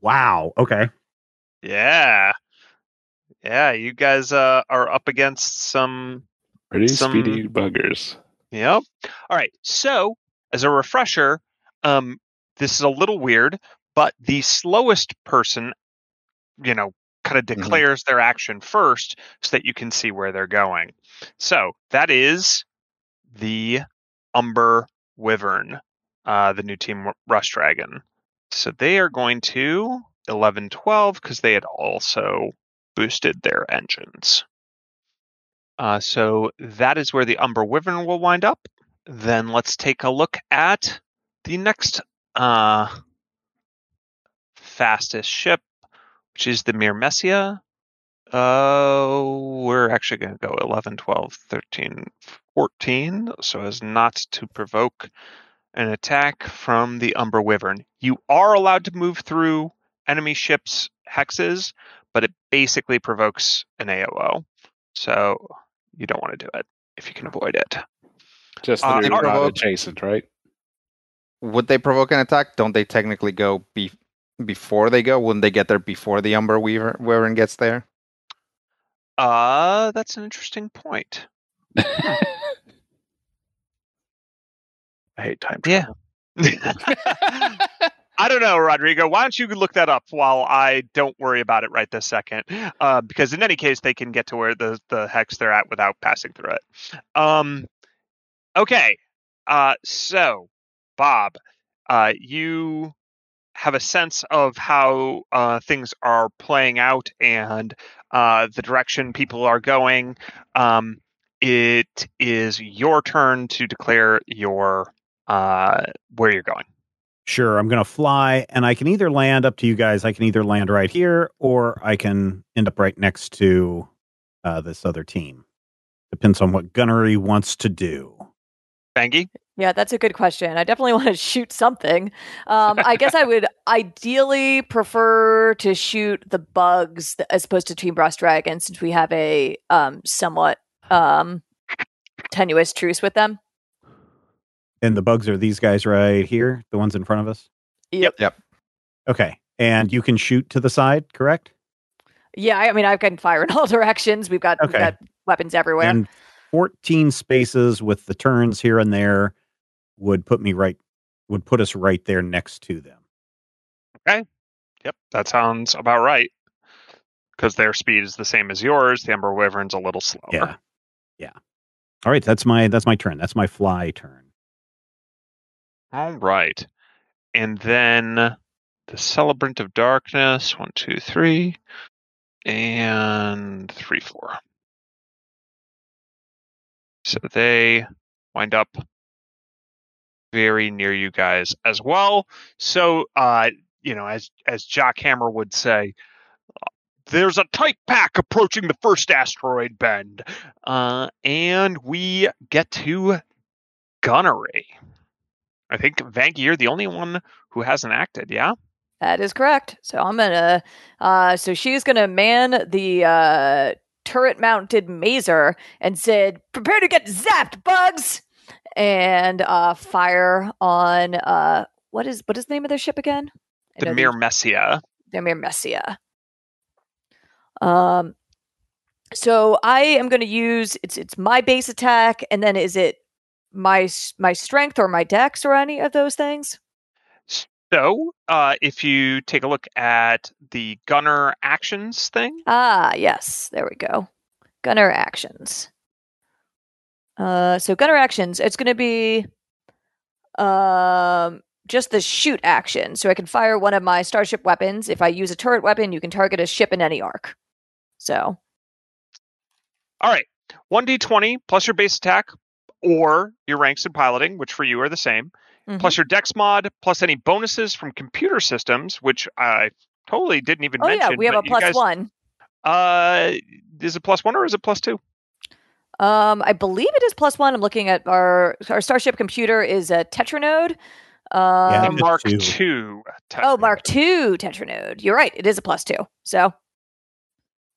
Wow. Okay. Yeah. Yeah, you guys uh, are up against some Pretty Some- speedy buggers. Yep. All right. So, as a refresher, um, this is a little weird, but the slowest person, you know, kind of declares their action first so that you can see where they're going. So that is the Umber Wyvern, uh, the new team Rush Dragon. So they are going to 11 12 because they had also boosted their engines. Uh, so that is where the Umber Wyvern will wind up. Then let's take a look at the next uh, fastest ship, which is the Myrmecia. Uh, we're actually going to go 11, 12, 13, 14, so as not to provoke an attack from the Umber Wyvern. You are allowed to move through enemy ships' hexes, but it basically provokes an AOO. So you don't want to do it if you can avoid it. Just Uh, through, they not provoke- adjacent, right? Would they provoke an attack? Don't they technically go be- before they go? Wouldn't they get there before the Umber Weaver Wyvern gets there? Uh, that's an interesting point. I hate time travel. Yeah. I don't know, Rodrigo. Why don't you look that up while I don't worry about it right this second? Uh, because in any case, they can get to where the the hex they're at without passing through it. Um, okay. Uh, so Bob, uh, you have a sense of how uh, things are playing out and uh, the direction people are going. Um, it is your turn to declare your uh, where you're going. Sure, I'm going to fly, and I can either land up to you guys. I can either land right here, or I can end up right next to uh, this other team. Depends on what Gunnery wants to do. Bangy? Yeah, that's a good question. I definitely want to shoot something. Um, I guess I would ideally prefer to shoot the bugs as opposed to Team Brass Dragon, since we have a um, somewhat um, tenuous truce with them. And the bugs are these guys right here, the ones in front of us. Yep. Yep. Okay, and you can shoot to the side, correct? Yeah, I I mean, I can fire in all directions. We've got, we've got weapons everywhere. And 14 spaces with the turns here and there would put me right would put us right there next to them. Okay. Yep, that sounds about right. Because their speed is the same as yours. The Ember Wyvern's a little slower. Yeah. Yeah. All right, that's my that's my turn. That's my fly turn. All right. And then the Celebrant of Darkness. One, two, three. And three, four. So they wind up very near you guys as well. So uh, you know, as as Jock Hammer would say, there's a tight pack approaching the first asteroid bend. Uh, and we get to gunnery. I think Vanky, you're the only one who hasn't acted, yeah? That is correct. So I'm gonna. Uh, so she's gonna man the uh, turret-mounted mazer and said, "Prepare to get zapped, bugs!" And uh, fire on uh, what is what is the name of their ship again? I The Mere these- Messia. the Myrmecia. Um, so I am going to use it's it's my base attack, and then is it my my strength or my dex or any of those things? So, uh, if you take a look at the gunner actions thing, Ah, yes, there we go. Gunner actions. Uh, so gunner actions. It's going to be um just the shoot action. So I can fire one of my starship weapons. If I use a turret weapon, you can target a ship in any arc. So all right, 1d20 plus your base attack or your ranks in piloting, which for you are the same, Mhm. plus your dex mod, plus any bonuses from computer systems, which I totally didn't even Oh mention. yeah, we have a plus guys- one. Uh, is it plus one or is it plus two? Um, I believe it is plus one. I'm looking at our our Starship computer is a Tetranode. Um, Yeah, Mark two. two. oh, Mark two Tetranode. You're right. It is a plus two. So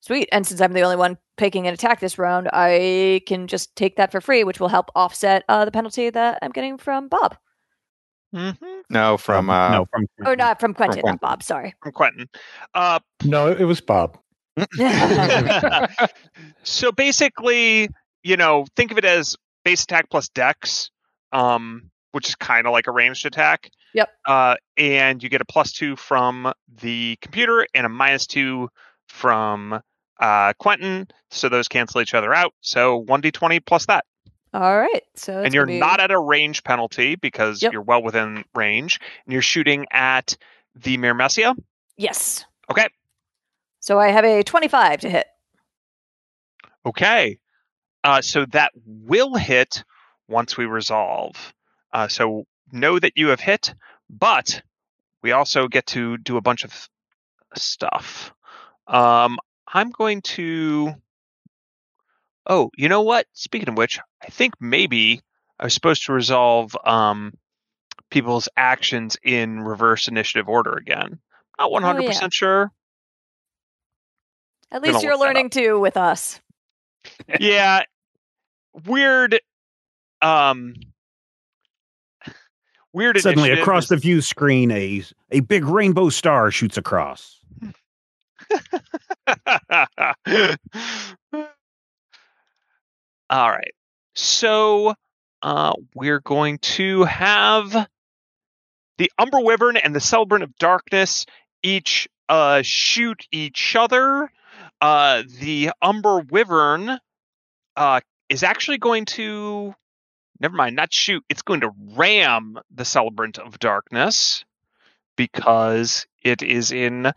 sweet. And since I'm the only one picking an attack this round, I can just take that for free, which will help offset uh, the penalty that I'm getting from Bob. Mm-hmm. No, from uh, no from Or not from Quentin, Quentin. not Bob. Sorry. From Quentin. Uh, No, it was Bob. so basically, you know, think of it as base attack plus dex, um, which is kind of like a ranged attack. Yep. Uh, and you get a plus two from the computer and a minus two from uh, Quentin. So those cancel each other out. So 1d20 plus that. All right. So and you're be- not at a range penalty because Yep. you're well within range. And you're shooting at the Myrmecia. Yes. Okay. So I have a 25 to hit. Okay. Uh, so that will hit once we resolve. Uh, so know that you have hit, but we also get to do a bunch of stuff. Um, I'm going to. Oh, you know what? Speaking of which, I think maybe I was supposed to resolve um, people's actions in reverse initiative order again. Not 100% sure. At least you're look that up. learning too with us. yeah weird um weird suddenly across the view screen a a big rainbow star shoots across. all right. So uh we're going to have the umber wyvern and the celebrant of darkness each uh shoot each other. Uh the umber wyvern uh is actually going to never mind not shoot it's going to ram the celebrant of darkness because it is in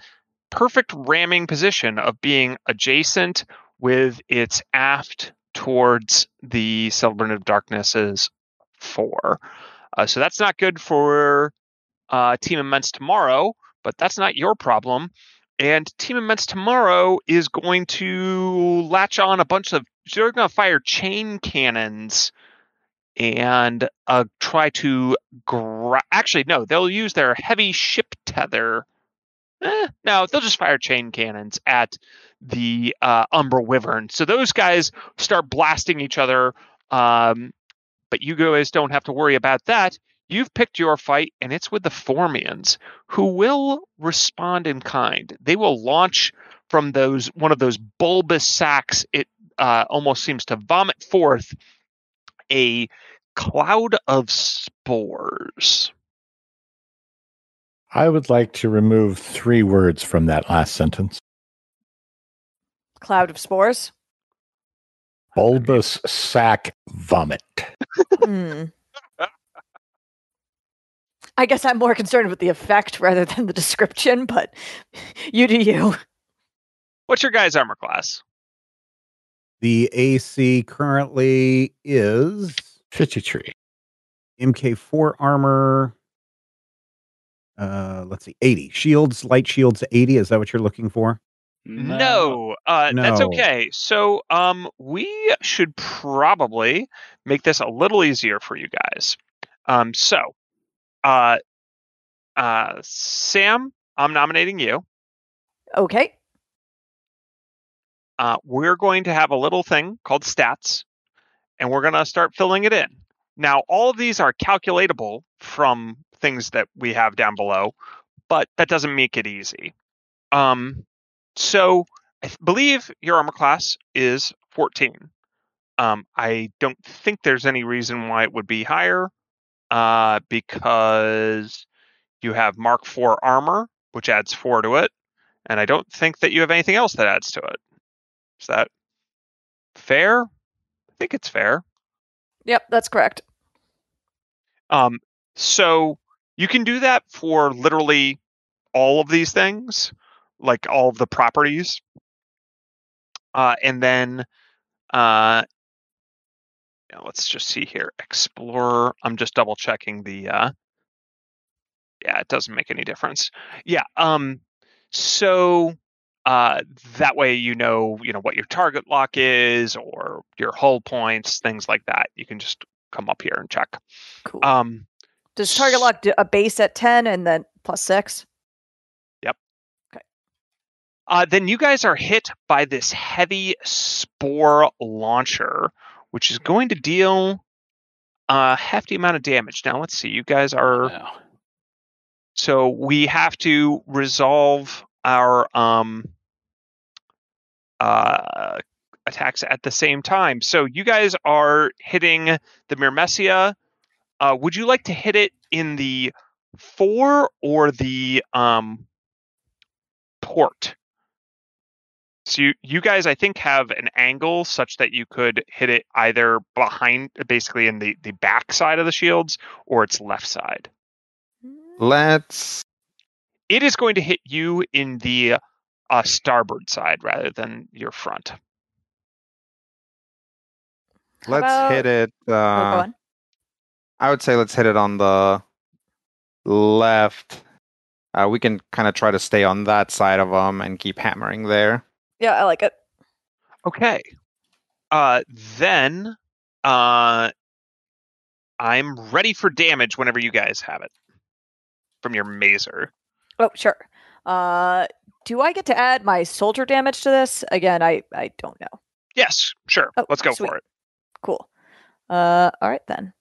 perfect ramming position of being adjacent with its aft towards the celebrant of darkness's four. Uh, so that's not good for uh, team immense tomorrow but that's not your problem and team immense tomorrow is going to latch on a bunch of they're going to fire chain cannons and uh, try to gra- actually no they'll use their heavy ship tether. Eh, no they'll just fire chain cannons at the uh, umber wyvern. So those guys start blasting each other um, but you guys don't have to worry about that you've picked your fight and it's with the formians who will respond in kind they will launch from those one of those bulbous sacks. it uh, almost seems to vomit forth a cloud of spores. I would like to remove three words from that last sentence. Cloud of spores. Bulbous sac vomit. Hmm. I guess I'm more concerned with the effect rather than the description, but you do you. What's your guy's armor class? The AC currently is 53. MK4 armor. Uh, let's see, 80 shields, light shields, 80. Is that what you're looking for? No, uh, that's okay. So, um, we should probably make this a little easier for you guys. Um, so, uh, uh, Sam, I'm nominating you. Okay. uh, we're going to have a little thing called stats, and we're going to start filling it in. Now, all of these are calculatable from things that we have down below, but that doesn't make it easy. Um, so, I th- believe your armor class is 14. Um, I don't think there's any reason why it would be higher, uh, because you have Mark IV armor, which adds four to it, and I don't think that you have anything else that adds to it. Is that fair? I think it's fair. Yep, that's correct. Um, so you can do that for literally all of these things, like all of the properties. Uh, and then uh, yeah, let's just see here. Explorer. I'm just double checking the. Uh, yeah, it doesn't make any difference. Yeah. Um. So uh, that way you know you know what your target lock is or your hull points, things like that. You can just come up here and check. Cool. Um. Does target lock do a base at ten and then plus six? Yep. Okay. Uh, then you guys are hit by this heavy spore launcher, which is going to deal a hefty amount of damage. Now let's see. You guys are so we have to resolve our um uh attacks at the same time. So you guys are hitting the Myrmecia. Uh, would you like to hit it in the fore or the um port? So you, you guys, I think, have an angle such that you could hit it either behind, basically in the the back side of the shields, or its left side. Let's It is going to hit you in the uh, starboard side rather than your front. How let's about- hit it. Oh, go Uh, on. I would say let's hit it on the left. Uh, we can kind of try to stay on that side of them and keep hammering there. Yeah, I like it. Okay. Uh, then uh, I'm ready for damage whenever you guys have it from your mazer. Oh, sure. Uh, do I get to add my soldier damage to this? Again, I I don't know. Yes, sure. Oh, Let's go sweet. for it. Cool. Uh, all right then.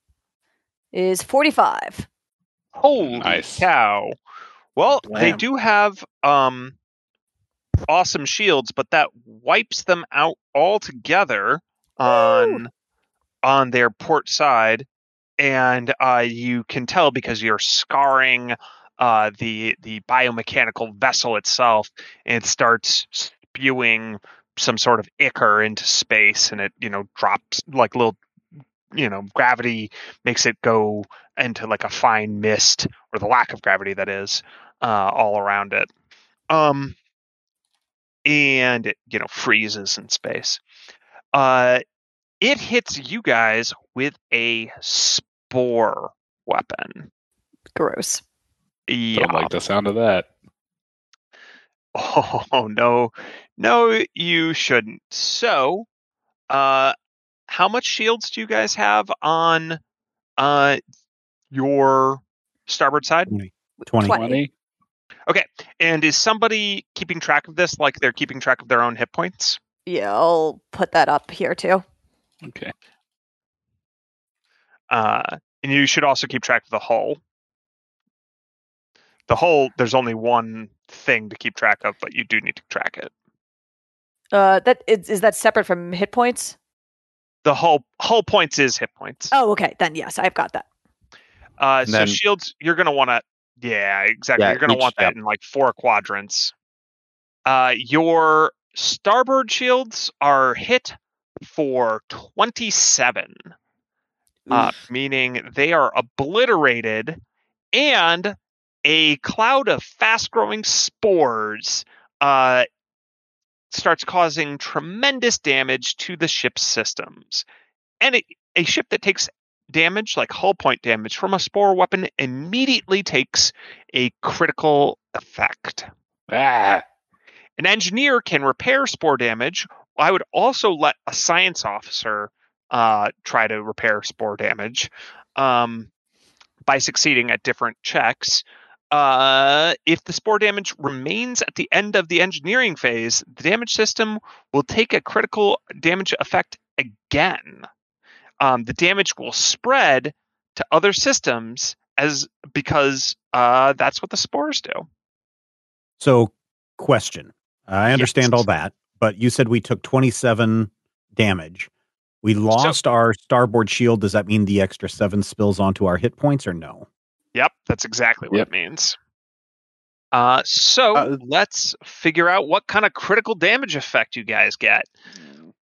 Is forty five. Holy Nice. cow. Well, they do have um awesome shields, but that wipes them out altogether on on their port side. And uh, you can tell because you're scarring uh, the the biomechanical vessel itself, and it starts spewing some sort of ichor into space, and it you know drops like little you know gravity makes it go into like a fine mist or the lack of gravity that is uh, all around it um and it you know freezes in space uh it hits you guys with a spore weapon Gross. yeah Don't like the sound of that. oh no no you shouldn't so uh how much shields do you guys have on uh your starboard side 20. 20. 20? And is somebody keeping track of this like they're keeping track of their own hit points? Yeah, I'll put that up here too. Okay. Uh, and you should also keep track of the hull. The hull, there's only one thing to keep track of, but you do need to track it. Uh, that is, is that separate from hit points? The hull hull points is hit points. Oh, okay. Then yes, I've got that. Uh, And so then- shields, you're gonna want to, yeah, exactly. Yeah, you're gonna want that in like four quadrants. Uh, your starboard shields are hit for 27, uh, meaning they are obliterated, and a cloud of fast-growing spores uh, starts causing tremendous damage to the ship's systems. And it, a ship that takes damage, like hull point damage from a spore weapon, immediately takes a critical effect. Ah, An engineer can repair spore damage. I would also let a science officer uh, try to repair spore damage um, by succeeding at different checks. Uh, if the spore damage remains at the end of the engineering phase, the damage system will take a critical damage effect again. Um, the damage will spread to other systems as because uh, that's what the spores do. So, question. I understand Yes. all that, but you said we took 27 damage. We lost our starboard shield. Does that mean the extra seven spills onto our hit points or no? Yep, that's exactly what Yep. it means. Uh, so Uh, let's figure out what kind of critical damage effect you guys get.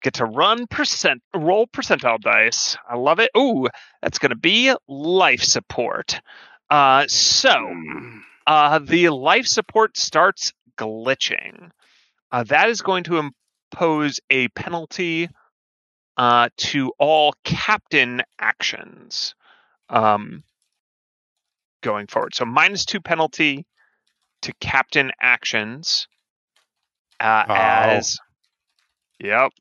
Get to run percent, roll percentile dice. I love it. Ooh, that's going to be life support. Uh, so uh, the life support starts glitching. Uh, that is going to impose a penalty uh, to all captain actions um, going forward. So minus two penalty to captain actions uh, Oh. as yep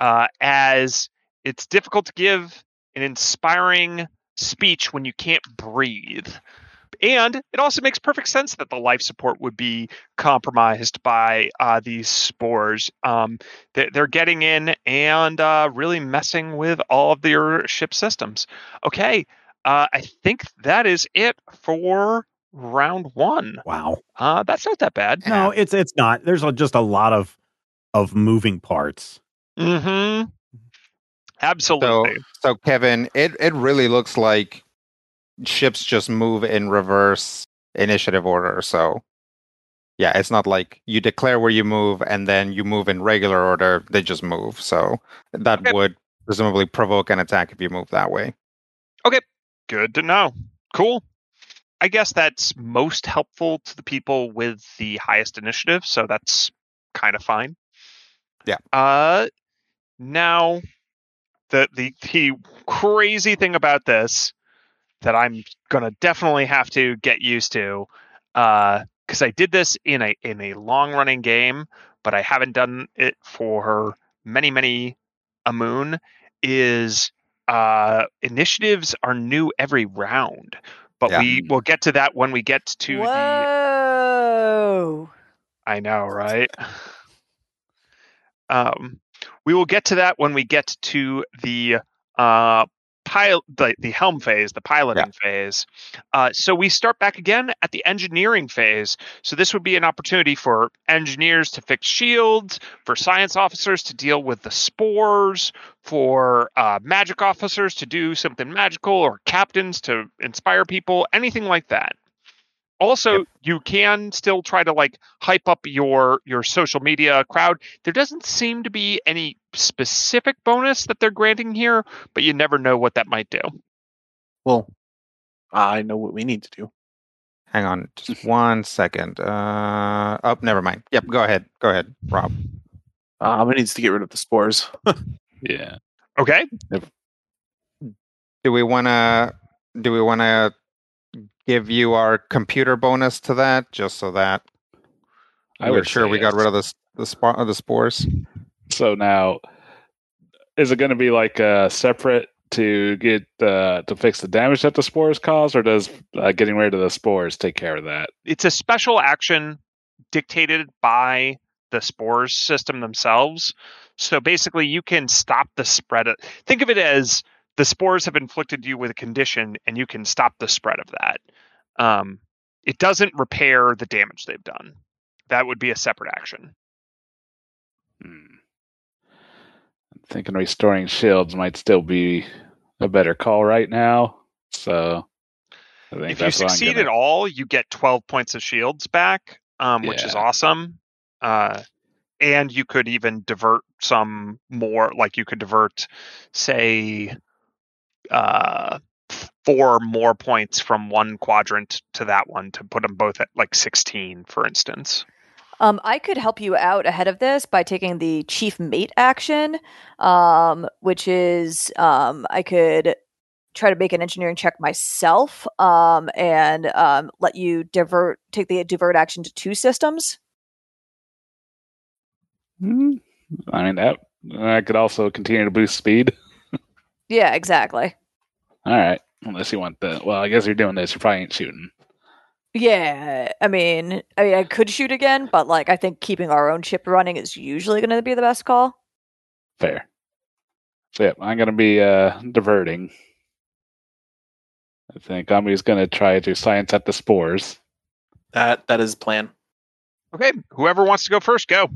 uh, as it's difficult to give an inspiring speech when you can't breathe. And it also makes perfect sense that the life support would be compromised by uh, these spores. Um, they- they're getting in and uh, really messing with all of your ship systems. Okay, uh, I think that is it for round one. Wow. Uh, that's not that bad. No, it's it's not. There's just a lot of of moving parts. Mm-hmm. Absolutely. So Kevin, it, it really looks like ships just move in reverse initiative order. So yeah, it's not like you declare where you move and then you move in regular order. They just move. So that Okay. would presumably provoke an attack if you move that way. Okay. Good to know. Cool. I guess that's most helpful to the people with the highest initiative, so that's kind of fine. Yeah. Uh now the the the crazy thing about this that I'm gonna definitely have to get used to, uh, because I did this in a in a long running game, but I haven't done it for many many a moon. Is uh, initiatives are new every round, but Yeah. we will get to that when we get to the. Whoa. I know, right? Um, we will get to that when we get to the uh, pil- the, the helm phase, the piloting phase. Uh, so we start back again at the engineering phase. So this would be an opportunity for engineers to fix shields, for science officers to deal with the spores, for uh, magic officers to do something magical, or captains to inspire people, anything like that. Also, Yep. you can still try to like hype up your your social media crowd. There doesn't seem to be any specific bonus that they're granting here, but you never know what that might do. Well, I know what we need to do. Hang on just one second. Uh, oh, never mind. Yep, go ahead. Go ahead, Rob. Um, it needs to get rid of the spores. Yeah. Okay. Do we want to? Do we want to give you our computer bonus to that, just so that I we're sure say we got rid of the the spot of the spores? So now, is it going to be like uh, separate to get uh, to fix the damage that the spores cause, or does uh, getting rid of the spores take care of that? It's a special action dictated by the spores system themselves. So basically, you can stop the spread. Of, think of it as the spores have inflicted you with a condition, and you can stop the spread of that. Um, it doesn't repair the damage they've done. That would be a separate action. Hmm. I'm thinking restoring shields might still be a better call right now. So I think if you succeed gonna- at all, you get 12 points of shields back, um, which is awesome. Uh, and you could even divert some more, like you could divert, say, uh, four more points from one quadrant to that one to put them both at like 16, for instance. Um, I could help you out ahead of this by taking the chief mate action, um, which is um, I could try to make an engineering check myself um, and um, let you divert take the divert action to two systems. Hmm. I mean that I could also continue to boost speed. Yeah, exactly. All right, unless you want the. Well, I guess you're doing this. You probably ain't shooting. Yeah, I mean, I mean, I could shoot again, but like, I think keeping our own ship running is usually going to be the best call. Fair. So yeah, I'm gonna be uh diverting. I think Gumby's gonna try to science at the spores. That that is plan. Okay, whoever wants to go first, go.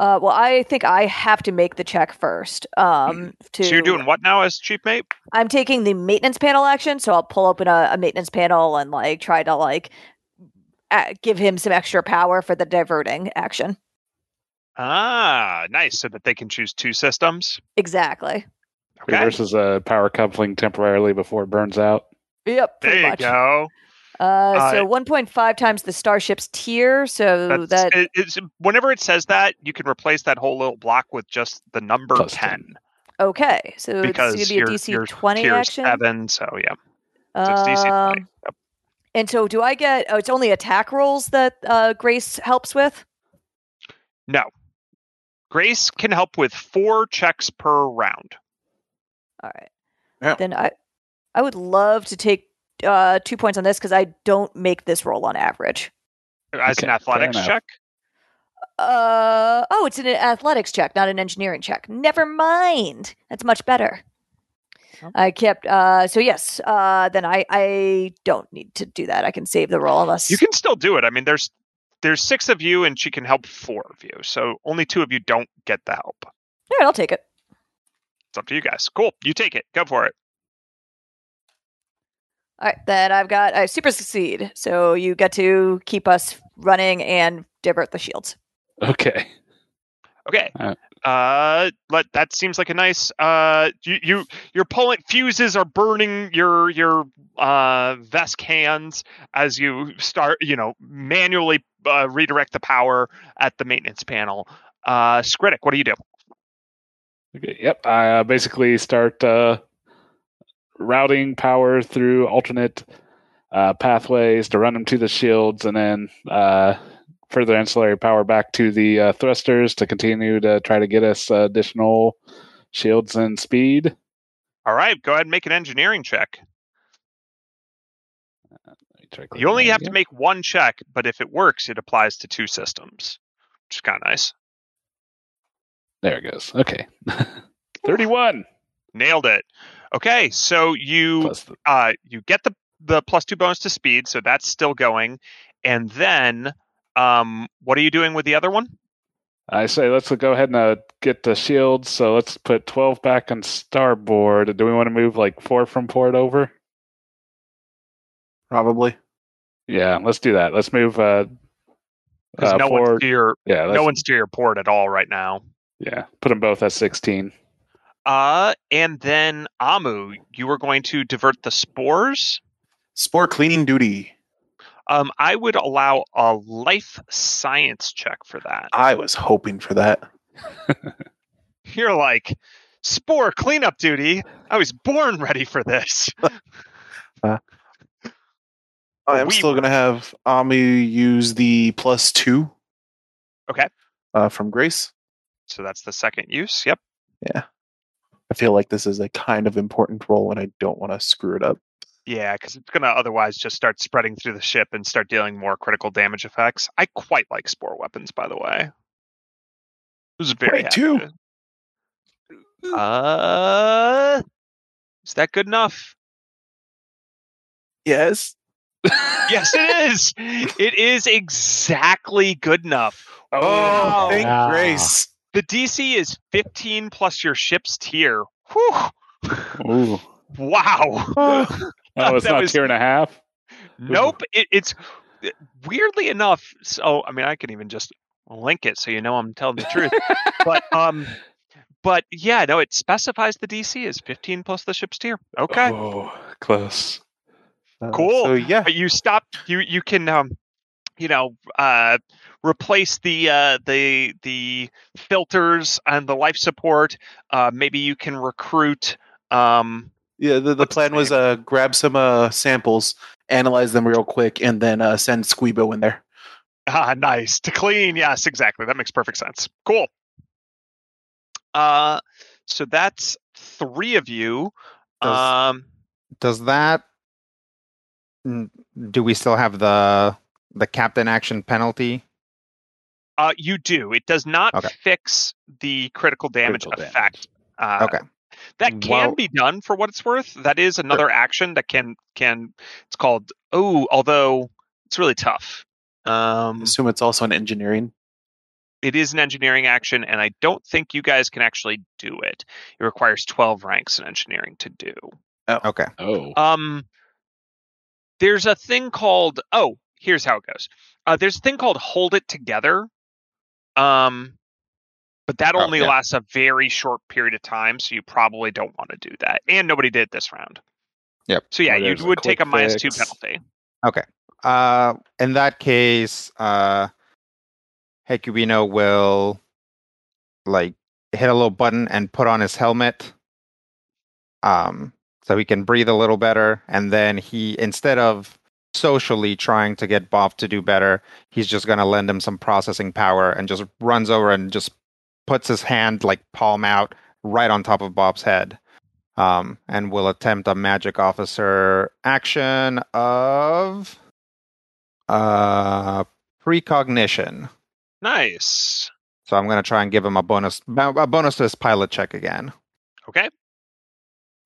Uh, well, I think I have to make the check first. Um, to So you're doing what now as chief mate? I'm taking the maintenance panel action, so I'll pull open a, a maintenance panel and like try to like a give him some extra power for the diverting action. Ah, nice. So that they can choose two systems. Exactly. Okay. Versus a power coupling temporarily before it burns out. Yep. Pretty There you much. go. Uh, so 1.5 times the starship's tier. So that it, it's, whenever it says that, you can replace that whole little block with just the number Plus 10 okay. So because it's gonna be a DC your 20 tier action. seven. So yeah, so it's DC 20. Um, Yep. And so do I get? Oh, it's only attack rolls that uh, Grace helps with. No, Grace can help with four checks per round. All right. Yeah. Then I, I would love to take uh, two points on this because I don't make this roll on average. As Okay, an athletics check, Uh oh, it's an athletics check, not an engineering check. Never mind. That's much better. Oh. I kept uh so yes, uh then I I don't need to do that. I can save the roll unless you can still do it. I mean, there's there's six of you, and she can help four of you. So only two of you don't get the help. All right, I'll take it. It's up to you guys. Cool, you take it. Go for it. All right, then I've got I super succeed. So you get to keep us running and divert the shields. Okay. Okay. Alright. Uh, let that seems like a nice. Uh, you you your pulling fuses are burning your your uh Vesk hands as you start. You know, manually uh, redirect the power at the maintenance panel. Uh, Skritic, what do you do? Okay. Yep. I uh, basically start uh, routing power through alternate uh, pathways to run them to the shields, and then uh, further ancillary power back to the uh, thrusters to continue to try to get us uh, additional shields and speed. All right, go ahead and make an engineering check. Let me try You only have to make one check, but if it works, it applies to two systems, which is kind of nice. There it goes. Okay. Thirty-one Nailed it. Okay, so you the uh, you get the the plus two bonus to speed, so that's still going. And then, um, what are you doing with the other one? I say let's go ahead and uh, get the shields. So let's put 12 back on starboard. Do we want to move like four from port over? Probably. Yeah, let's do that. Let's move uh, Because uh no four. one's to your yeah, no one's to your port at all right now. yeah, put them both at 16. Uh, and then Amu, you were going to divert the spores. Spore cleaning duty. Um, I would allow a life science check for that. I was hoping for that. You're like spore cleanup duty. I was born ready for this. I am We- still going to have Amu use the plus two. Okay. Uh, from Grace. So that's the second use. Yep. Yeah. I feel like this is a kind of important role, and I don't want to screw it up. Yeah, because it's going to otherwise just start spreading through the ship and start dealing more critical damage effects. I quite like spore weapons, by the way. I was very Wait, happy two? to- Uh, is that good enough? Yes. Yes, it is. It is exactly good enough. Oh, thank. Grace. The DC is 15 plus your ship's tier. Whew. Ooh. Wow. Oh, it's That not was- tier and a half. Nope. It, it's weirdly enough. So I mean, I can even just link it so you know I'm telling the truth. but um, but yeah, no, it specifies the DC is 15 plus the ship's tier. Okay. Oh, close. Uh, Cool. So yeah, But you stop. You you can um, you know, uh, replace the uh the the filters and the life support. Uh, maybe you can recruit um. yeah. The, the plan was uh grab some uh samples, analyze them real quick, and then uh send Squeebo in there. Ah, nice to clean. Yes, exactly. That makes perfect sense. Cool. Uh, so that's three of you. Does- Um, Does that? Do we still have the the captain action penalty? Uh, you do. It does not Okay. fix the critical damage Critical effect. Uh, Okay. That can Well- be done for what it's worth. That is another action that can can. It's called. Oh, although it's really tough. Um, Assume it's also an engineering. it is an engineering action, and I don't think you guys can actually do it. It requires twelve ranks in engineering to do. Oh. Okay. Oh. Um, there's a thing called oh, here's how it goes. Uh, there's a thing called hold it together. Um, but that Oh, only yeah. lasts a very short period of time, so you probably don't want to do that. And nobody did this round. Yep. So yeah, you there's a would take a minus two penalty. Okay. Uh, in that case, uh, Hecubino will like hit a little button and put on his helmet, um, so he can breathe a little better. And then he, instead of socially trying to get Bob to do better, he's just gonna lend him some processing power and just runs over and just puts his hand like palm out right on top of Bob's head. Um, and will attempt a magic officer action of uh precognition. Nice. So I'm going to try and give him a bonus a bonus to his pilot check again. Okay.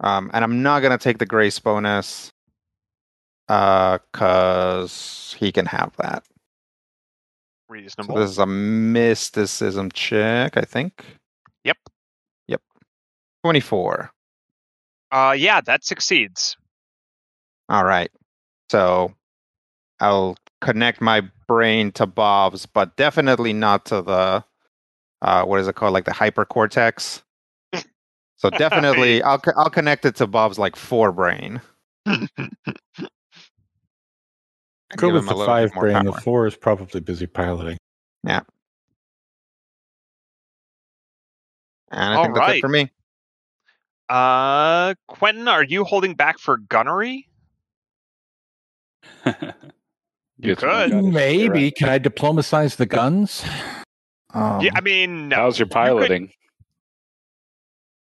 Um, and I'm not going to take the grace bonus uh cuz he can have that. So Reasonable. this is a mysticism check, I think. Yep. Yep. 24. Uh, yeah, that succeeds. All right. So I'll connect my brain to Bob's, but definitely not to the uh, what is it called, like the hypercortex. So definitely, I'll I'll connect it to Bob's like forebrain. and Go with the five more brain. The four is probably busy piloting. Yeah. And I All think that's right. it for me. Uh, Quentin, are you holding back for gunnery? you could. know God, Maybe. Can I diplomatize the guns? Um, yeah, I mean, no. How's your You could- piloting?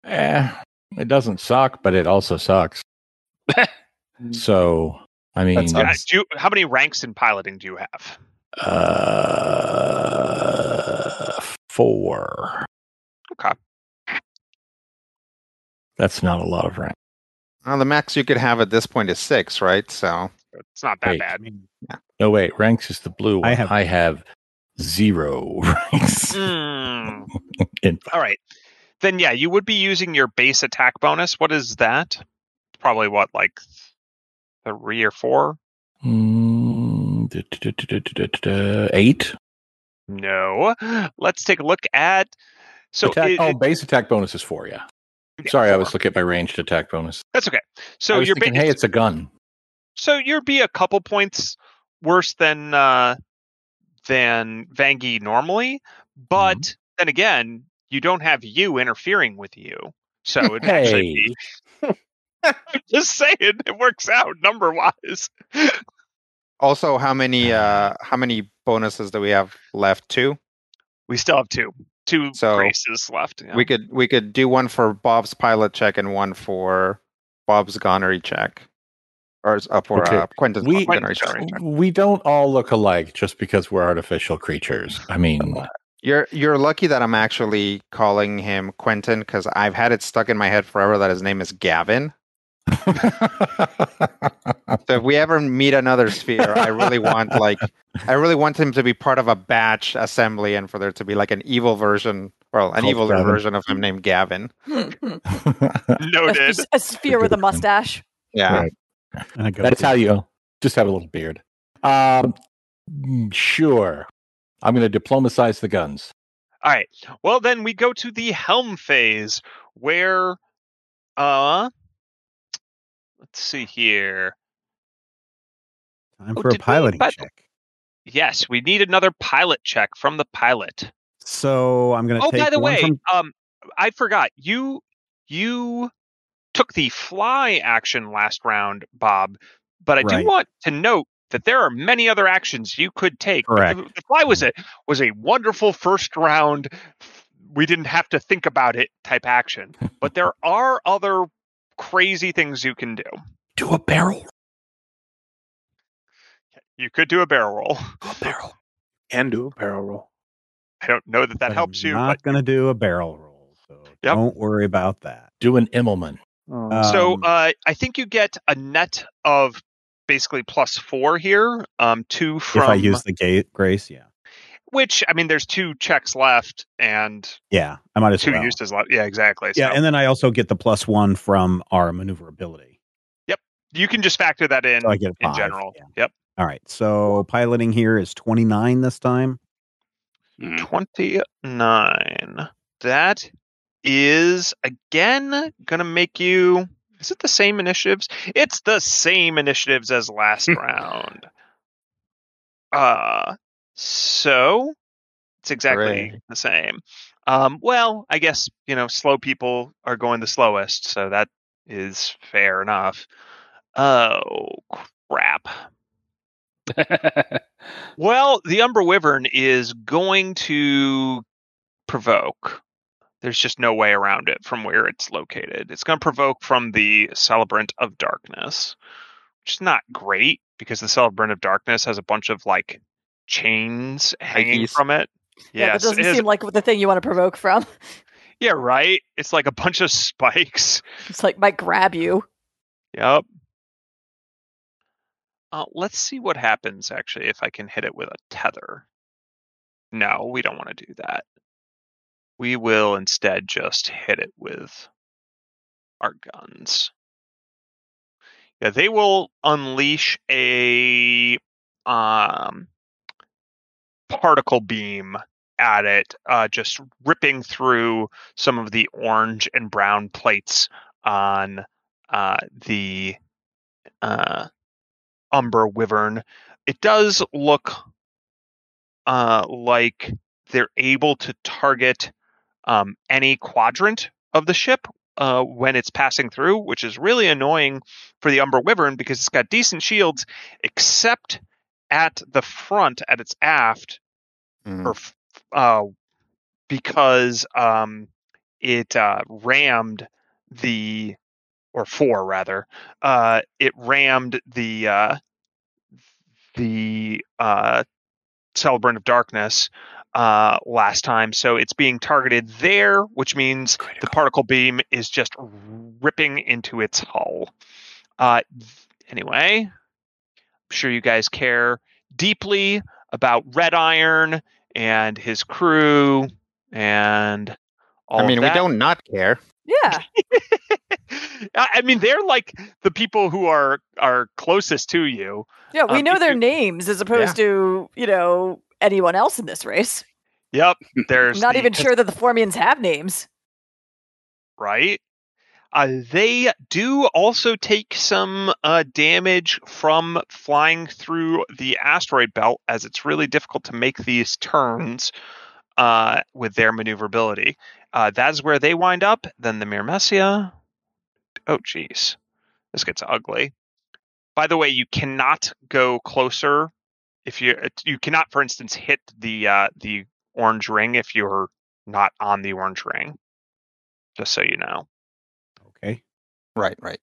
eh, it doesn't suck, but it also sucks. so, I mean, That's Yeah, do you, how many ranks in piloting do you have? uh, four. Okay. That's not a lot of rank. Well, the max you could have at this point is six, right? So It's not that Wait. bad. No, wait. Ranks is the blue one. I have- I have zero ranks. In- All right. Then yeah, you would be using your base attack bonus. What is that? Probably what, like three or four? Mm, da- da- da- eight. No. Let's take a look at. So attack, it- oh, it- base attack bonus is four. Yeah. yeah, Sorry, I was looking at my ranged attack bonus. That's okay. So I was your thinking, base. hey, it's a gun. so you'd be a couple points worse than uh than Vangie normally, but Mm-hmm. then again, you don't have you interfering with you. So it'd actually be I'm just saying it works out number wise. also, how many uh how many bonuses do we have left? Two. We still have two. Two So, races left. yeah. We could we could do one for Bob's pilot check and one for Bob's gunnery check, or uh, for Okay. uh, Quentin's We gunnery check. we don't all look alike just because we're artificial creatures. I mean, You're you're lucky that I'm actually calling him Quentin because I've had it stuck in my head forever that his name is Gavin. So if we ever meet another sphere, I really want like I really want him to be part of a batch assembly and for there to be like an evil version, well, an Called evil Gavin. version of him named Gavin. Noted. a sphere with a mustache. Yeah. Right. And I go That's how you just have a little beard. Um, mm, sure. I'm going to diplomatize the guns. All right. Well, then we go to the helm phase where, uh, let's see here. time Oh, for a we- piloting but- check. Yes, we need another pilot check from the pilot. So I'm going to Oh, take by the way, from um, I forgot you you took the fly action last round, Bob. But I Right. do want to note that there are many other actions you could take. Correct. The, the fly was a was a wonderful first round. We didn't have to think about it type action. But there are other crazy things you can do. Do a barrel. You could do a barrel roll. A barrel. And do a barrel roll. I don't know that that I'm helps you, I'm Not going to do a barrel roll, so Yep. don't worry about that. Do an Immelman. So Um, uh, I think you get a net of basically plus four here. Um, two from if I use the gate grace, yeah, which I mean, there's two checks left and yeah, I might as two well. uses left. Yeah, exactly. yeah, so and then I also get the plus one from our maneuverability. Yep, you can just factor that in So I get a in five, general. yeah. Yep, All right, so piloting here is 29 this time. Mm. twenty nine. That is again gonna make you Is it the same initiatives? It's the same initiatives as last round. Uh so it's exactly Hooray. the same. Um well, I guess, you know, slow people are going the slowest, so that is fair enough. Oh crap. Well, the Umber Wyvern is going to provoke. There's just no way around it from where it's located. It's going to provoke from the Celebrant of Darkness, which is not great because the Celebrant of Darkness has a bunch of like chains hanging Pikes. from it. Yeah, Yes, that doesn't it is- seem like the thing you want to provoke from. yeah, right. It's like a bunch of spikes. It's like might grab you. Yep. Uh, let's see what happens actually if I can hit it with a tether. No, we don't want to do that. We will instead just hit it with our guns. Yeah, they will unleash a um, particle beam at it, uh, just ripping through some of the orange and brown plates on uh, the uh, Umber Wyvern. It does look uh, like they're able to target um, any quadrant of the ship uh, when it's passing through, which is really annoying for the Umber Wyvern because it's got decent shields, except at the front, at its aft, Mhm. or uh, because um, it uh, rammed the or four rather uh, it rammed the uh, the uh, celebrant of darkness uh, last time. So it's being targeted there which means the particle beam is just ripping into its hull. Uh, anyway i'm sure you guys care deeply about red iron and his crew and all I of mean, we don't not care. Yeah. I I mean, they're like the people who are are closest to you. Yeah, we Um, know their you- names as opposed to, you know, anyone else in this race. Yep, there's I'm not the- even sure that the Formians have names. right. Uh, they do also take some uh, damage from flying through the asteroid belt, as it's really difficult to make these turns uh, with their maneuverability. Uh, that's where they wind up. Then the Myrmecia. Oh, jeez. this gets ugly. By the way, you cannot go closer if you you cannot, for instance, hit the uh, the orange ring if you're not on the orange ring. Just so you know. Okay. Right, right.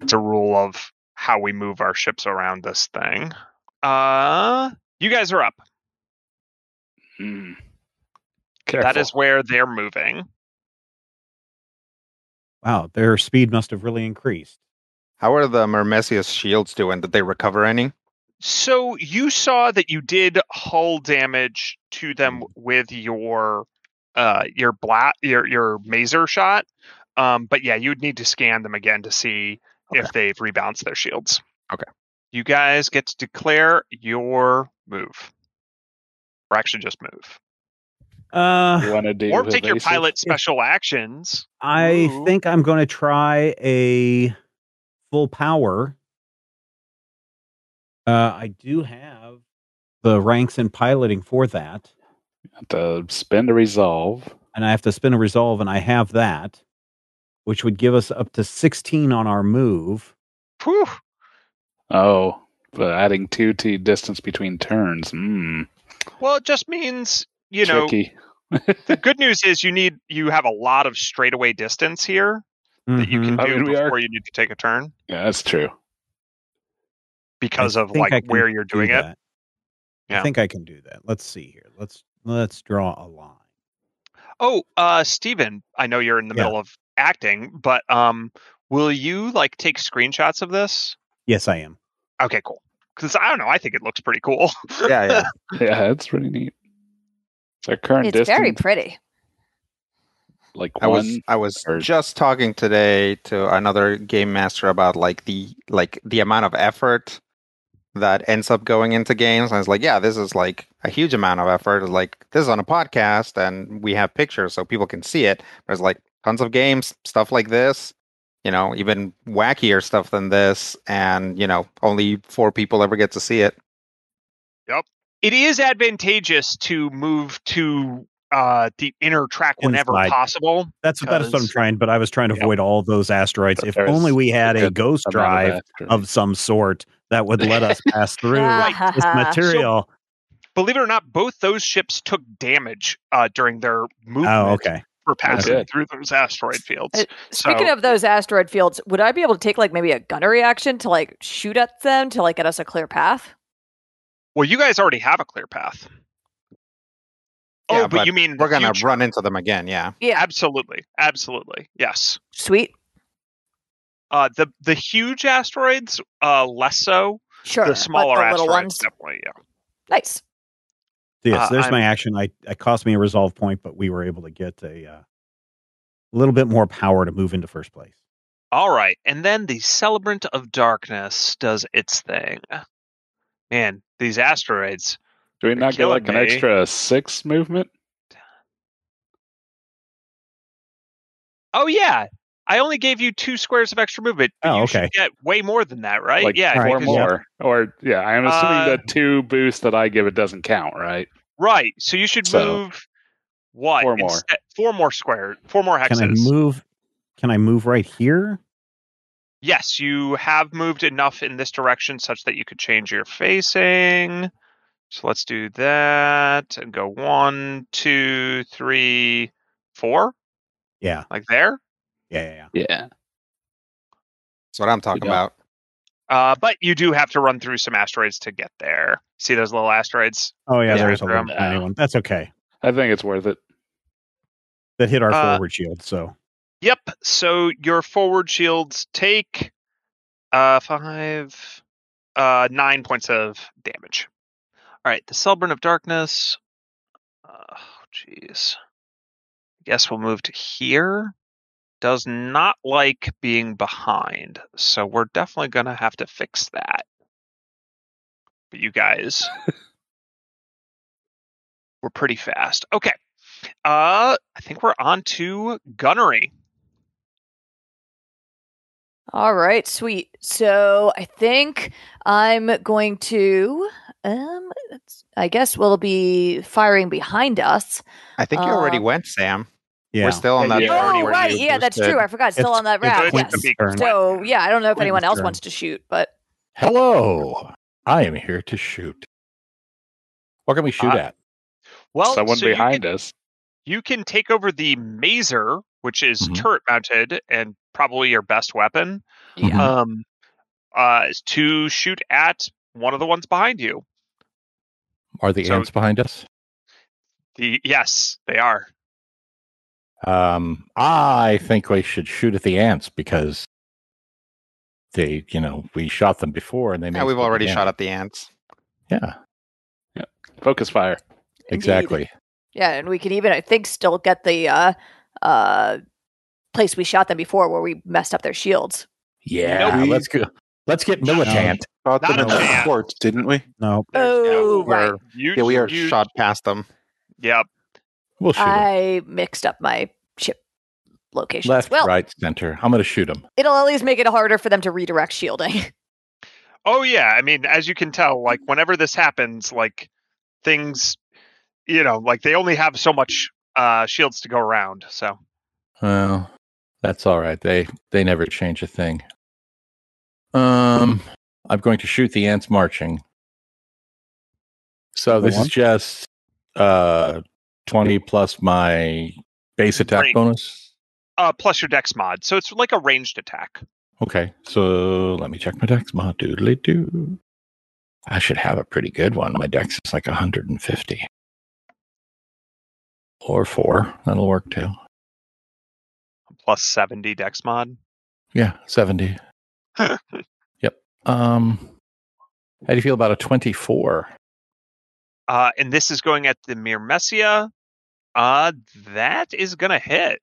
it's a rule of how we move our ships around this thing. Uh, you guys are up. Hmm. Careful. That is where they're moving. Wow, their speed must have really increased. How are the Myrmecia's shields doing? Did they recover any? So you saw that you did hull damage to them with your uh your blat your your mazer shot. Um, but yeah, you'd need to scan them again to see if they've rebalanced their shields. Okay. You guys get to declare your move. Or actually just move. Uh, You want to do or take your pilot special actions. I Ooh. think I'm going to try a full power. Uh, I do have the ranks in piloting for that, Have to spend a resolve. and I have to spin a resolve, and I have that, which would give us up to 16 on our move. Whew. Oh, but adding two to distance between turns. Hmm. Well, it just means you know the good news is you need you have a lot of straightaway distance here that you can Mhm. I do mean, we are- before you need to take a turn Yeah, that's true. because I of like where you're do doing it. Yeah. I think I can do that. Let's see here. Let's let's draw a line. Oh, uh, Steven, I know you're in the Yeah. middle of acting, but um, will you like take screenshots of this? Yes, I am. Okay, cool. Because I don't know, I think it looks pretty cool. Yeah, yeah. Yeah, It's pretty neat. So current It's distance, very pretty. like I one. was I was or- just talking today to another game master about like the like the amount of effort that ends up going into games. I was like, yeah, this is like a huge amount of effort. It's like this is on a podcast and we have pictures so people can see it. There's like tons of games, stuff like this. you know, even wackier stuff than this, and you know, only four people ever get to see it. Yep. It is advantageous to move to uh, the inner track whenever Inside. possible. That's that's what I'm trying. But I was trying to Yep. avoid all those asteroids. But If only we had a ghost amount of drive of some sort that would let us pass through this material. Believe it or not, both those ships took damage uh, during their movement Oh, okay. For passing good. through those asteroid fields. Uh, Speaking So- of those asteroid fields, would I be able to take like maybe a gunnery action to like shoot at them to like get us a clear path? Well, you guys already have a clear path. Yeah, oh, but, but you mean We're gonna run into them again. Yeah. Yeah, Absolutely, absolutely, yes. sweet. Uh, the the huge asteroids, uh, less so. Sure. the but smaller the asteroids, ones, definitely. Yeah. nice. So yes, Uh, there's my I'm- action. I it cost me a resolve point, but we were able to get a uh, little bit more power to move into first place. All right, and then the Celebrant of Darkness does its thing. Man, these asteroids. Do we not get like an extra six movement? Oh yeah, I only gave you two squares of extra movement. But Oh, you okay. should get way more than that, right? Like yeah, four because- more. Or yeah, I'm assuming Uh, the two boosts that I give it doesn't count, right? Right. So you should So, move what? four more. Instead- four more square. Four more hexes. Can I move? Can I move right here? Yes, you have moved enough in this direction such that you could change your facing. So let's do that and go one, two, three, four, Yeah, like there. Yeah, yeah. yeah. Yeah. That's what I'm talking about. Uh, but you do have to run through some asteroids to get there. See those little asteroids? Oh yeah, Yeah, there's a they're little tiny one. That's okay. I think it's worth it. That hit our Uh, forward shield. So Yep. So your forward shields take uh five uh nine points of damage. All right, the Celebrant of Darkness. Oh jeez. I guess we'll move to here. Does not like being behind, so we're definitely gonna have to fix that. But you guys we're pretty fast. Okay. Uh I think we're on to gunnery. All right, sweet. So I think I'm going to um I guess we'll be firing behind us. I think you already Um, went, Sam. Yeah, We're still on that yeah. oh, right. Yeah, that's boosted. true. I forgot. Still It's- on that it's route. Yes. turn. So yeah, I don't know if anyone else turn. wants to shoot, but Hello, I am here to shoot. What can we shoot Uh, at? Well, Someone so you behind can- us. you can take over the mazer, which is Mhm. turret mounted and probably your best weapon, yeah. Mhm. um, uh, to shoot at one of the ones behind you. Are the so- ants behind us? The yes, they are. Um, I think we should shoot at the ants because they, you know, we shot them before and they. Yeah, we've already down. shot at the ants. Yeah, Yeah. Focus fire. Indeed. exactly. Yeah, and we can even I think still get the uh uh place we shot them before where we messed up their shields. Yeah, Nope. let's go. Let's get militant. Got them Not in the chance. fort, didn't we? no, Oh, we're, right. You, Yeah, we are you, shot past them. Yep. We'll shoot 'em. I mixed up my ship locations. left, well, right, center. I'm going to shoot them. it'll at least make it harder for them to redirect shielding. Oh yeah. I mean, as you can tell, like whenever this happens, like things, you know, like they only have so much uh shields to go around. So Well, that's all right. They they never change a thing. Um, I'm going to shoot the ants marching. So this is just uh 20 plus my base attack bonus. uh, plus your dex mod, so it's like a ranged attack. Okay, so let me check my dex mod. Doodly doo. I should have a pretty good one. My dex is like 150 or four. That'll work too. Plus seventy dex mod. Yeah, 70. yep. Um, how do you feel about a 24? Uh, and this is going at the Myrmecia. Uh, that is gonna hit.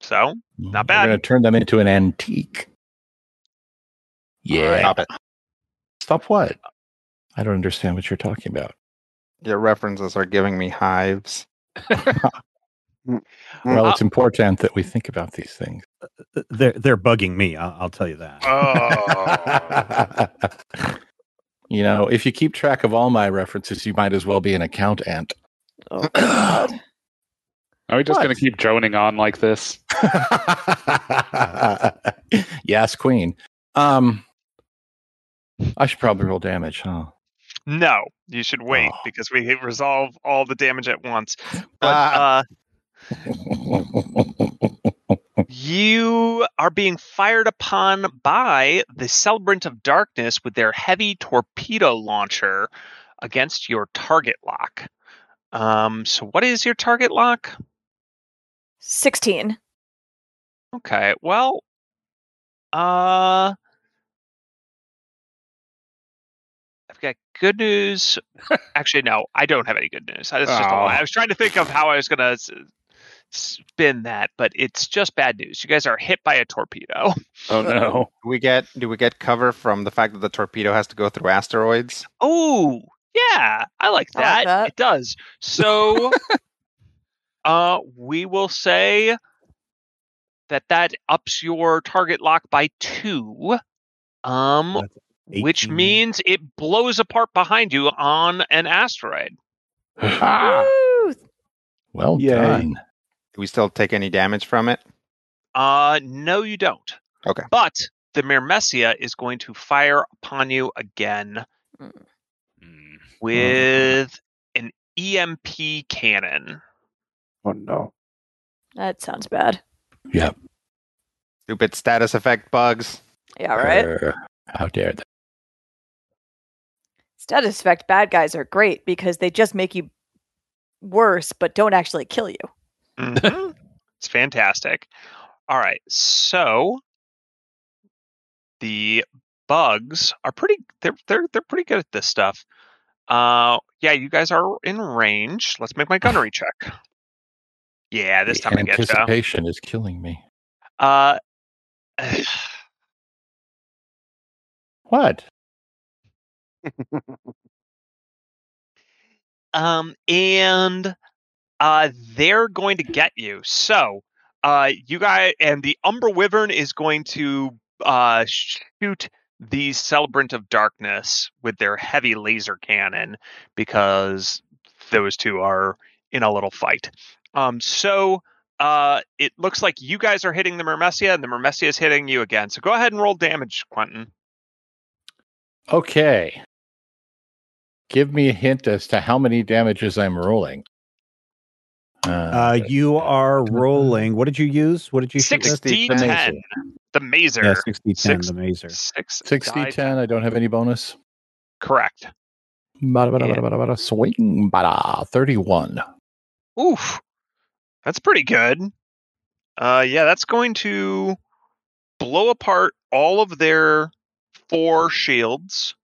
So Not bad. We're going to turn them into an antique. Yeah. Stop it. Stop what? I don't understand what you're talking about. Your references are giving me hives. Well, Uh, it's important that we think about these things. They're they're bugging me. I'll, I'll tell you that. Oh. you know, if you keep track of all my references, you might as well be an account ant. Oh God. Are we just going to keep droning on like this? yes, Queen. Um, I should probably roll damage, huh? No, you should wait Oh. because we resolve all the damage at once. But Ah. uh, you are being fired upon by the Celebrant of Darkness with their heavy torpedo launcher against your target lock. Um, so what is your target lock? Sixteen. Okay, well, uh, I've got good news. Actually, no, I don't have any good news. That's just Oh. I was trying to think of how I was gonna s- spin that, but it's just bad news. You guys are hit by a torpedo. Oh no. Do we get do we get cover from the fact that the torpedo has to go through asteroids? Oh, yeah, I like I like that. that. It does. So, uh, we will say that that ups your target lock by two. Um, That's which means it blows apart behind you on an asteroid. Ah. Well Yay. done. Do we still take any damage from it? Uh, no, you don't. Okay. But the Myrmecia is going to fire upon you again Mm. with an EMP cannon. Oh no. That sounds bad. Yep. Stupid status effect bugs. Yeah, right. Uh, how dare they? Status effect bad guys are great because they just make you worse, but don't actually kill you. Mhm. it's fantastic. All right, so the bugs are pretty. They're they're they're pretty good at this stuff. Uh, yeah, you guys are in range. Let's make my gunnery check. Yeah, this The time I get you. anticipation is killing me. Uh, What? um, and uh, they're going to get you. So, uh, you guys and the Umber Wyvern is going to uh shoot the Celebrant of Darkness with their heavy laser cannon because those two are in a little fight. Um, so. Uh, it looks like you guys are hitting the Myrmecia, and the Myrmecia is hitting you again. So go ahead and roll damage, Quentin. Okay. Give me a hint as to how many damages I'm rolling. Uh, you are rolling. What did you use? What did you shoot with? 60 the 10. mazer. The Mazer. Yeah, 60 10, Six- the mazer. Six 60 die 10. I don't have any bonus. Correct. Bada, bada, bada, bada, bada, Swing. Bada. 31. Oof. That's pretty good. Uh yeah, that's going to blow apart all of their four shields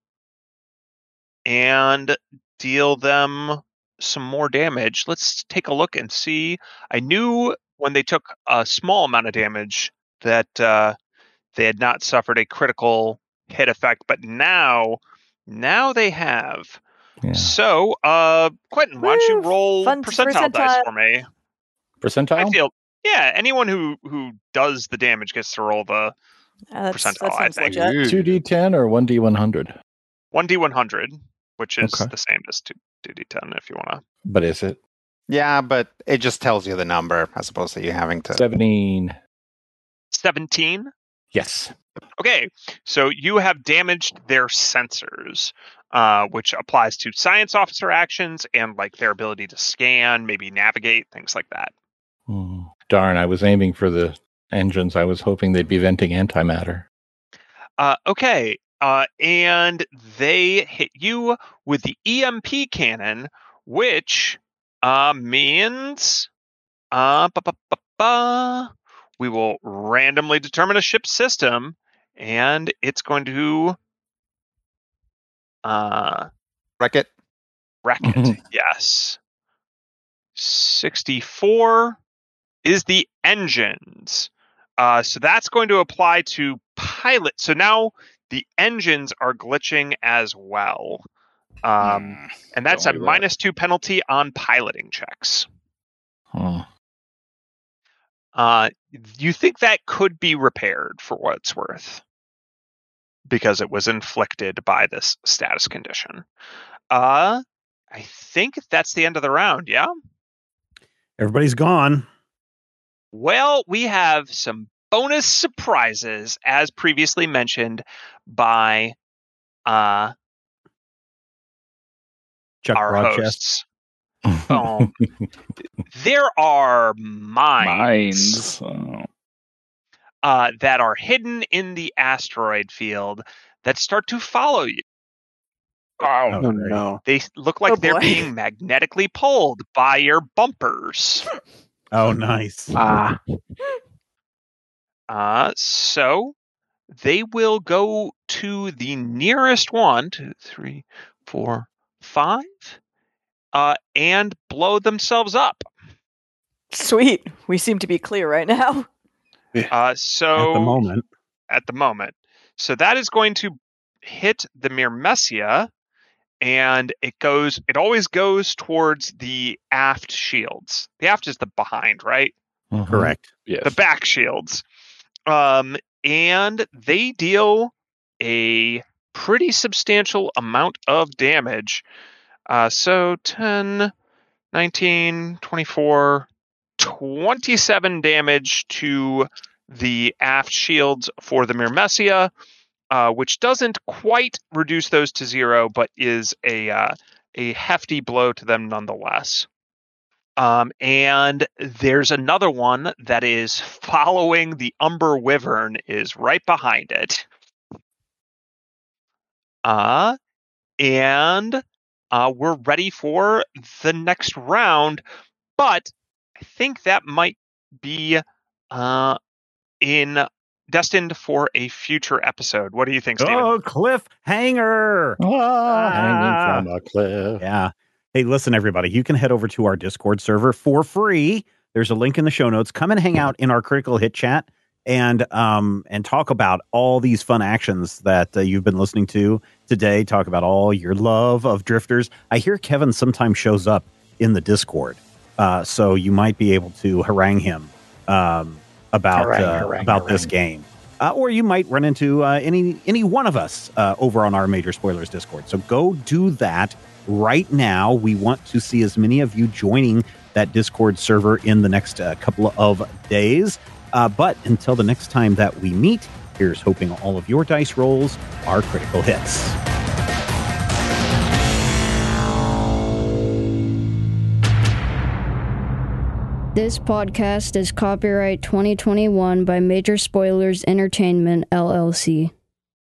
and deal them some more damage. Let's take a look and see. I knew when they took a small amount of damage that uh they had not suffered a critical hit effect, but now now they have. Yeah. So, uh, Quentin, why don't you roll Fun percentile, dice for me? I Percentile? feel, yeah, anyone who who does the damage gets to roll the Uh, Percentile, that I think. 2d10 or 1d100? one d one hundred, which is Okay. the same as two two d ten if you want to. But is it? Yeah, but it just tells you the number as opposed to you having to. 17. Seventeen. Yes. Okay, so you have damaged their sensors, uh, which applies to science officer actions and like their ability to scan, maybe navigate, things like that. Hmm. Darn, I was aiming for the engines. I was hoping they'd be venting antimatter. Uh, okay, uh, and they hit you with the EMP cannon, which uh, means uh, ba, ba, ba, ba, we will randomly determine a ship system, and it's going to uh, Wreck it. wreck it. yes. 64 is the engines. Uh, so that's going to apply to pilot. So now the engines are glitching as well. Um, Mm. and that's a minus two penalty on piloting checks. Hmm. Uh, you think that could be repaired for what it's worth because it was inflicted by this status condition. Uh, I think that's the end of the round. Yeah. Everybody's gone. Well, we have some bonus surprises, as previously mentioned by uh, Chuck our Broadchest. hosts. Um, there are mines, Mines. Oh. Uh, that are hidden in the asteroid field that start to follow you. Oh, Oh great. no. They look like Oh, they're boy. being magnetically pulled by your bumpers. Oh, nice. Ah, Uh, so they will go to the nearest one, two, three, four, five, uh, and blow themselves up. Sweet. We seem to be clear right now. Uh, so At the moment. at the moment. So that is going to hit the Myrmecia, and it goes. It always goes towards the aft shields. The aft is the behind, right? Mhm. Correct. yes. The back shields. Um, and they deal a pretty substantial amount of damage. Uh, so 10, 19, 24, 27 damage to the aft shields for the Myrmecia, uh, which doesn't quite reduce those to zero, but is a uh, a hefty blow to them nonetheless. Um, and there's another one that is following the Umber Wyvern, is right behind it. Uh, and uh, we're ready for the next round, but I think that might be uh, in destined for a future episode. What do you think, Steven? Oh, cliffhanger. Ah, Ah. hanging from a cliff. Yeah. Hey, listen, everybody, you can head over to our Discord server for free. There's a link in the show notes. Come and hang out in our critical hit chat and um and talk about all these fun actions that uh, you've been listening to today. Talk about all your love of drifters. I hear Kevin sometimes shows up in the Discord, uh, so you might be able to harangue him um, about Harangue, uh, harangue, about this game. Uh, or you might run into uh, any any one of us uh, over on our major spoilers Discord. So go do that right now. We want to see as many of you joining that Discord server in the next uh, couple of days. Uh, but until the next time that we meet, here's hoping all of your dice rolls are critical hits. This podcast is copyright 2021 by Major Spoilers Entertainment, LLC.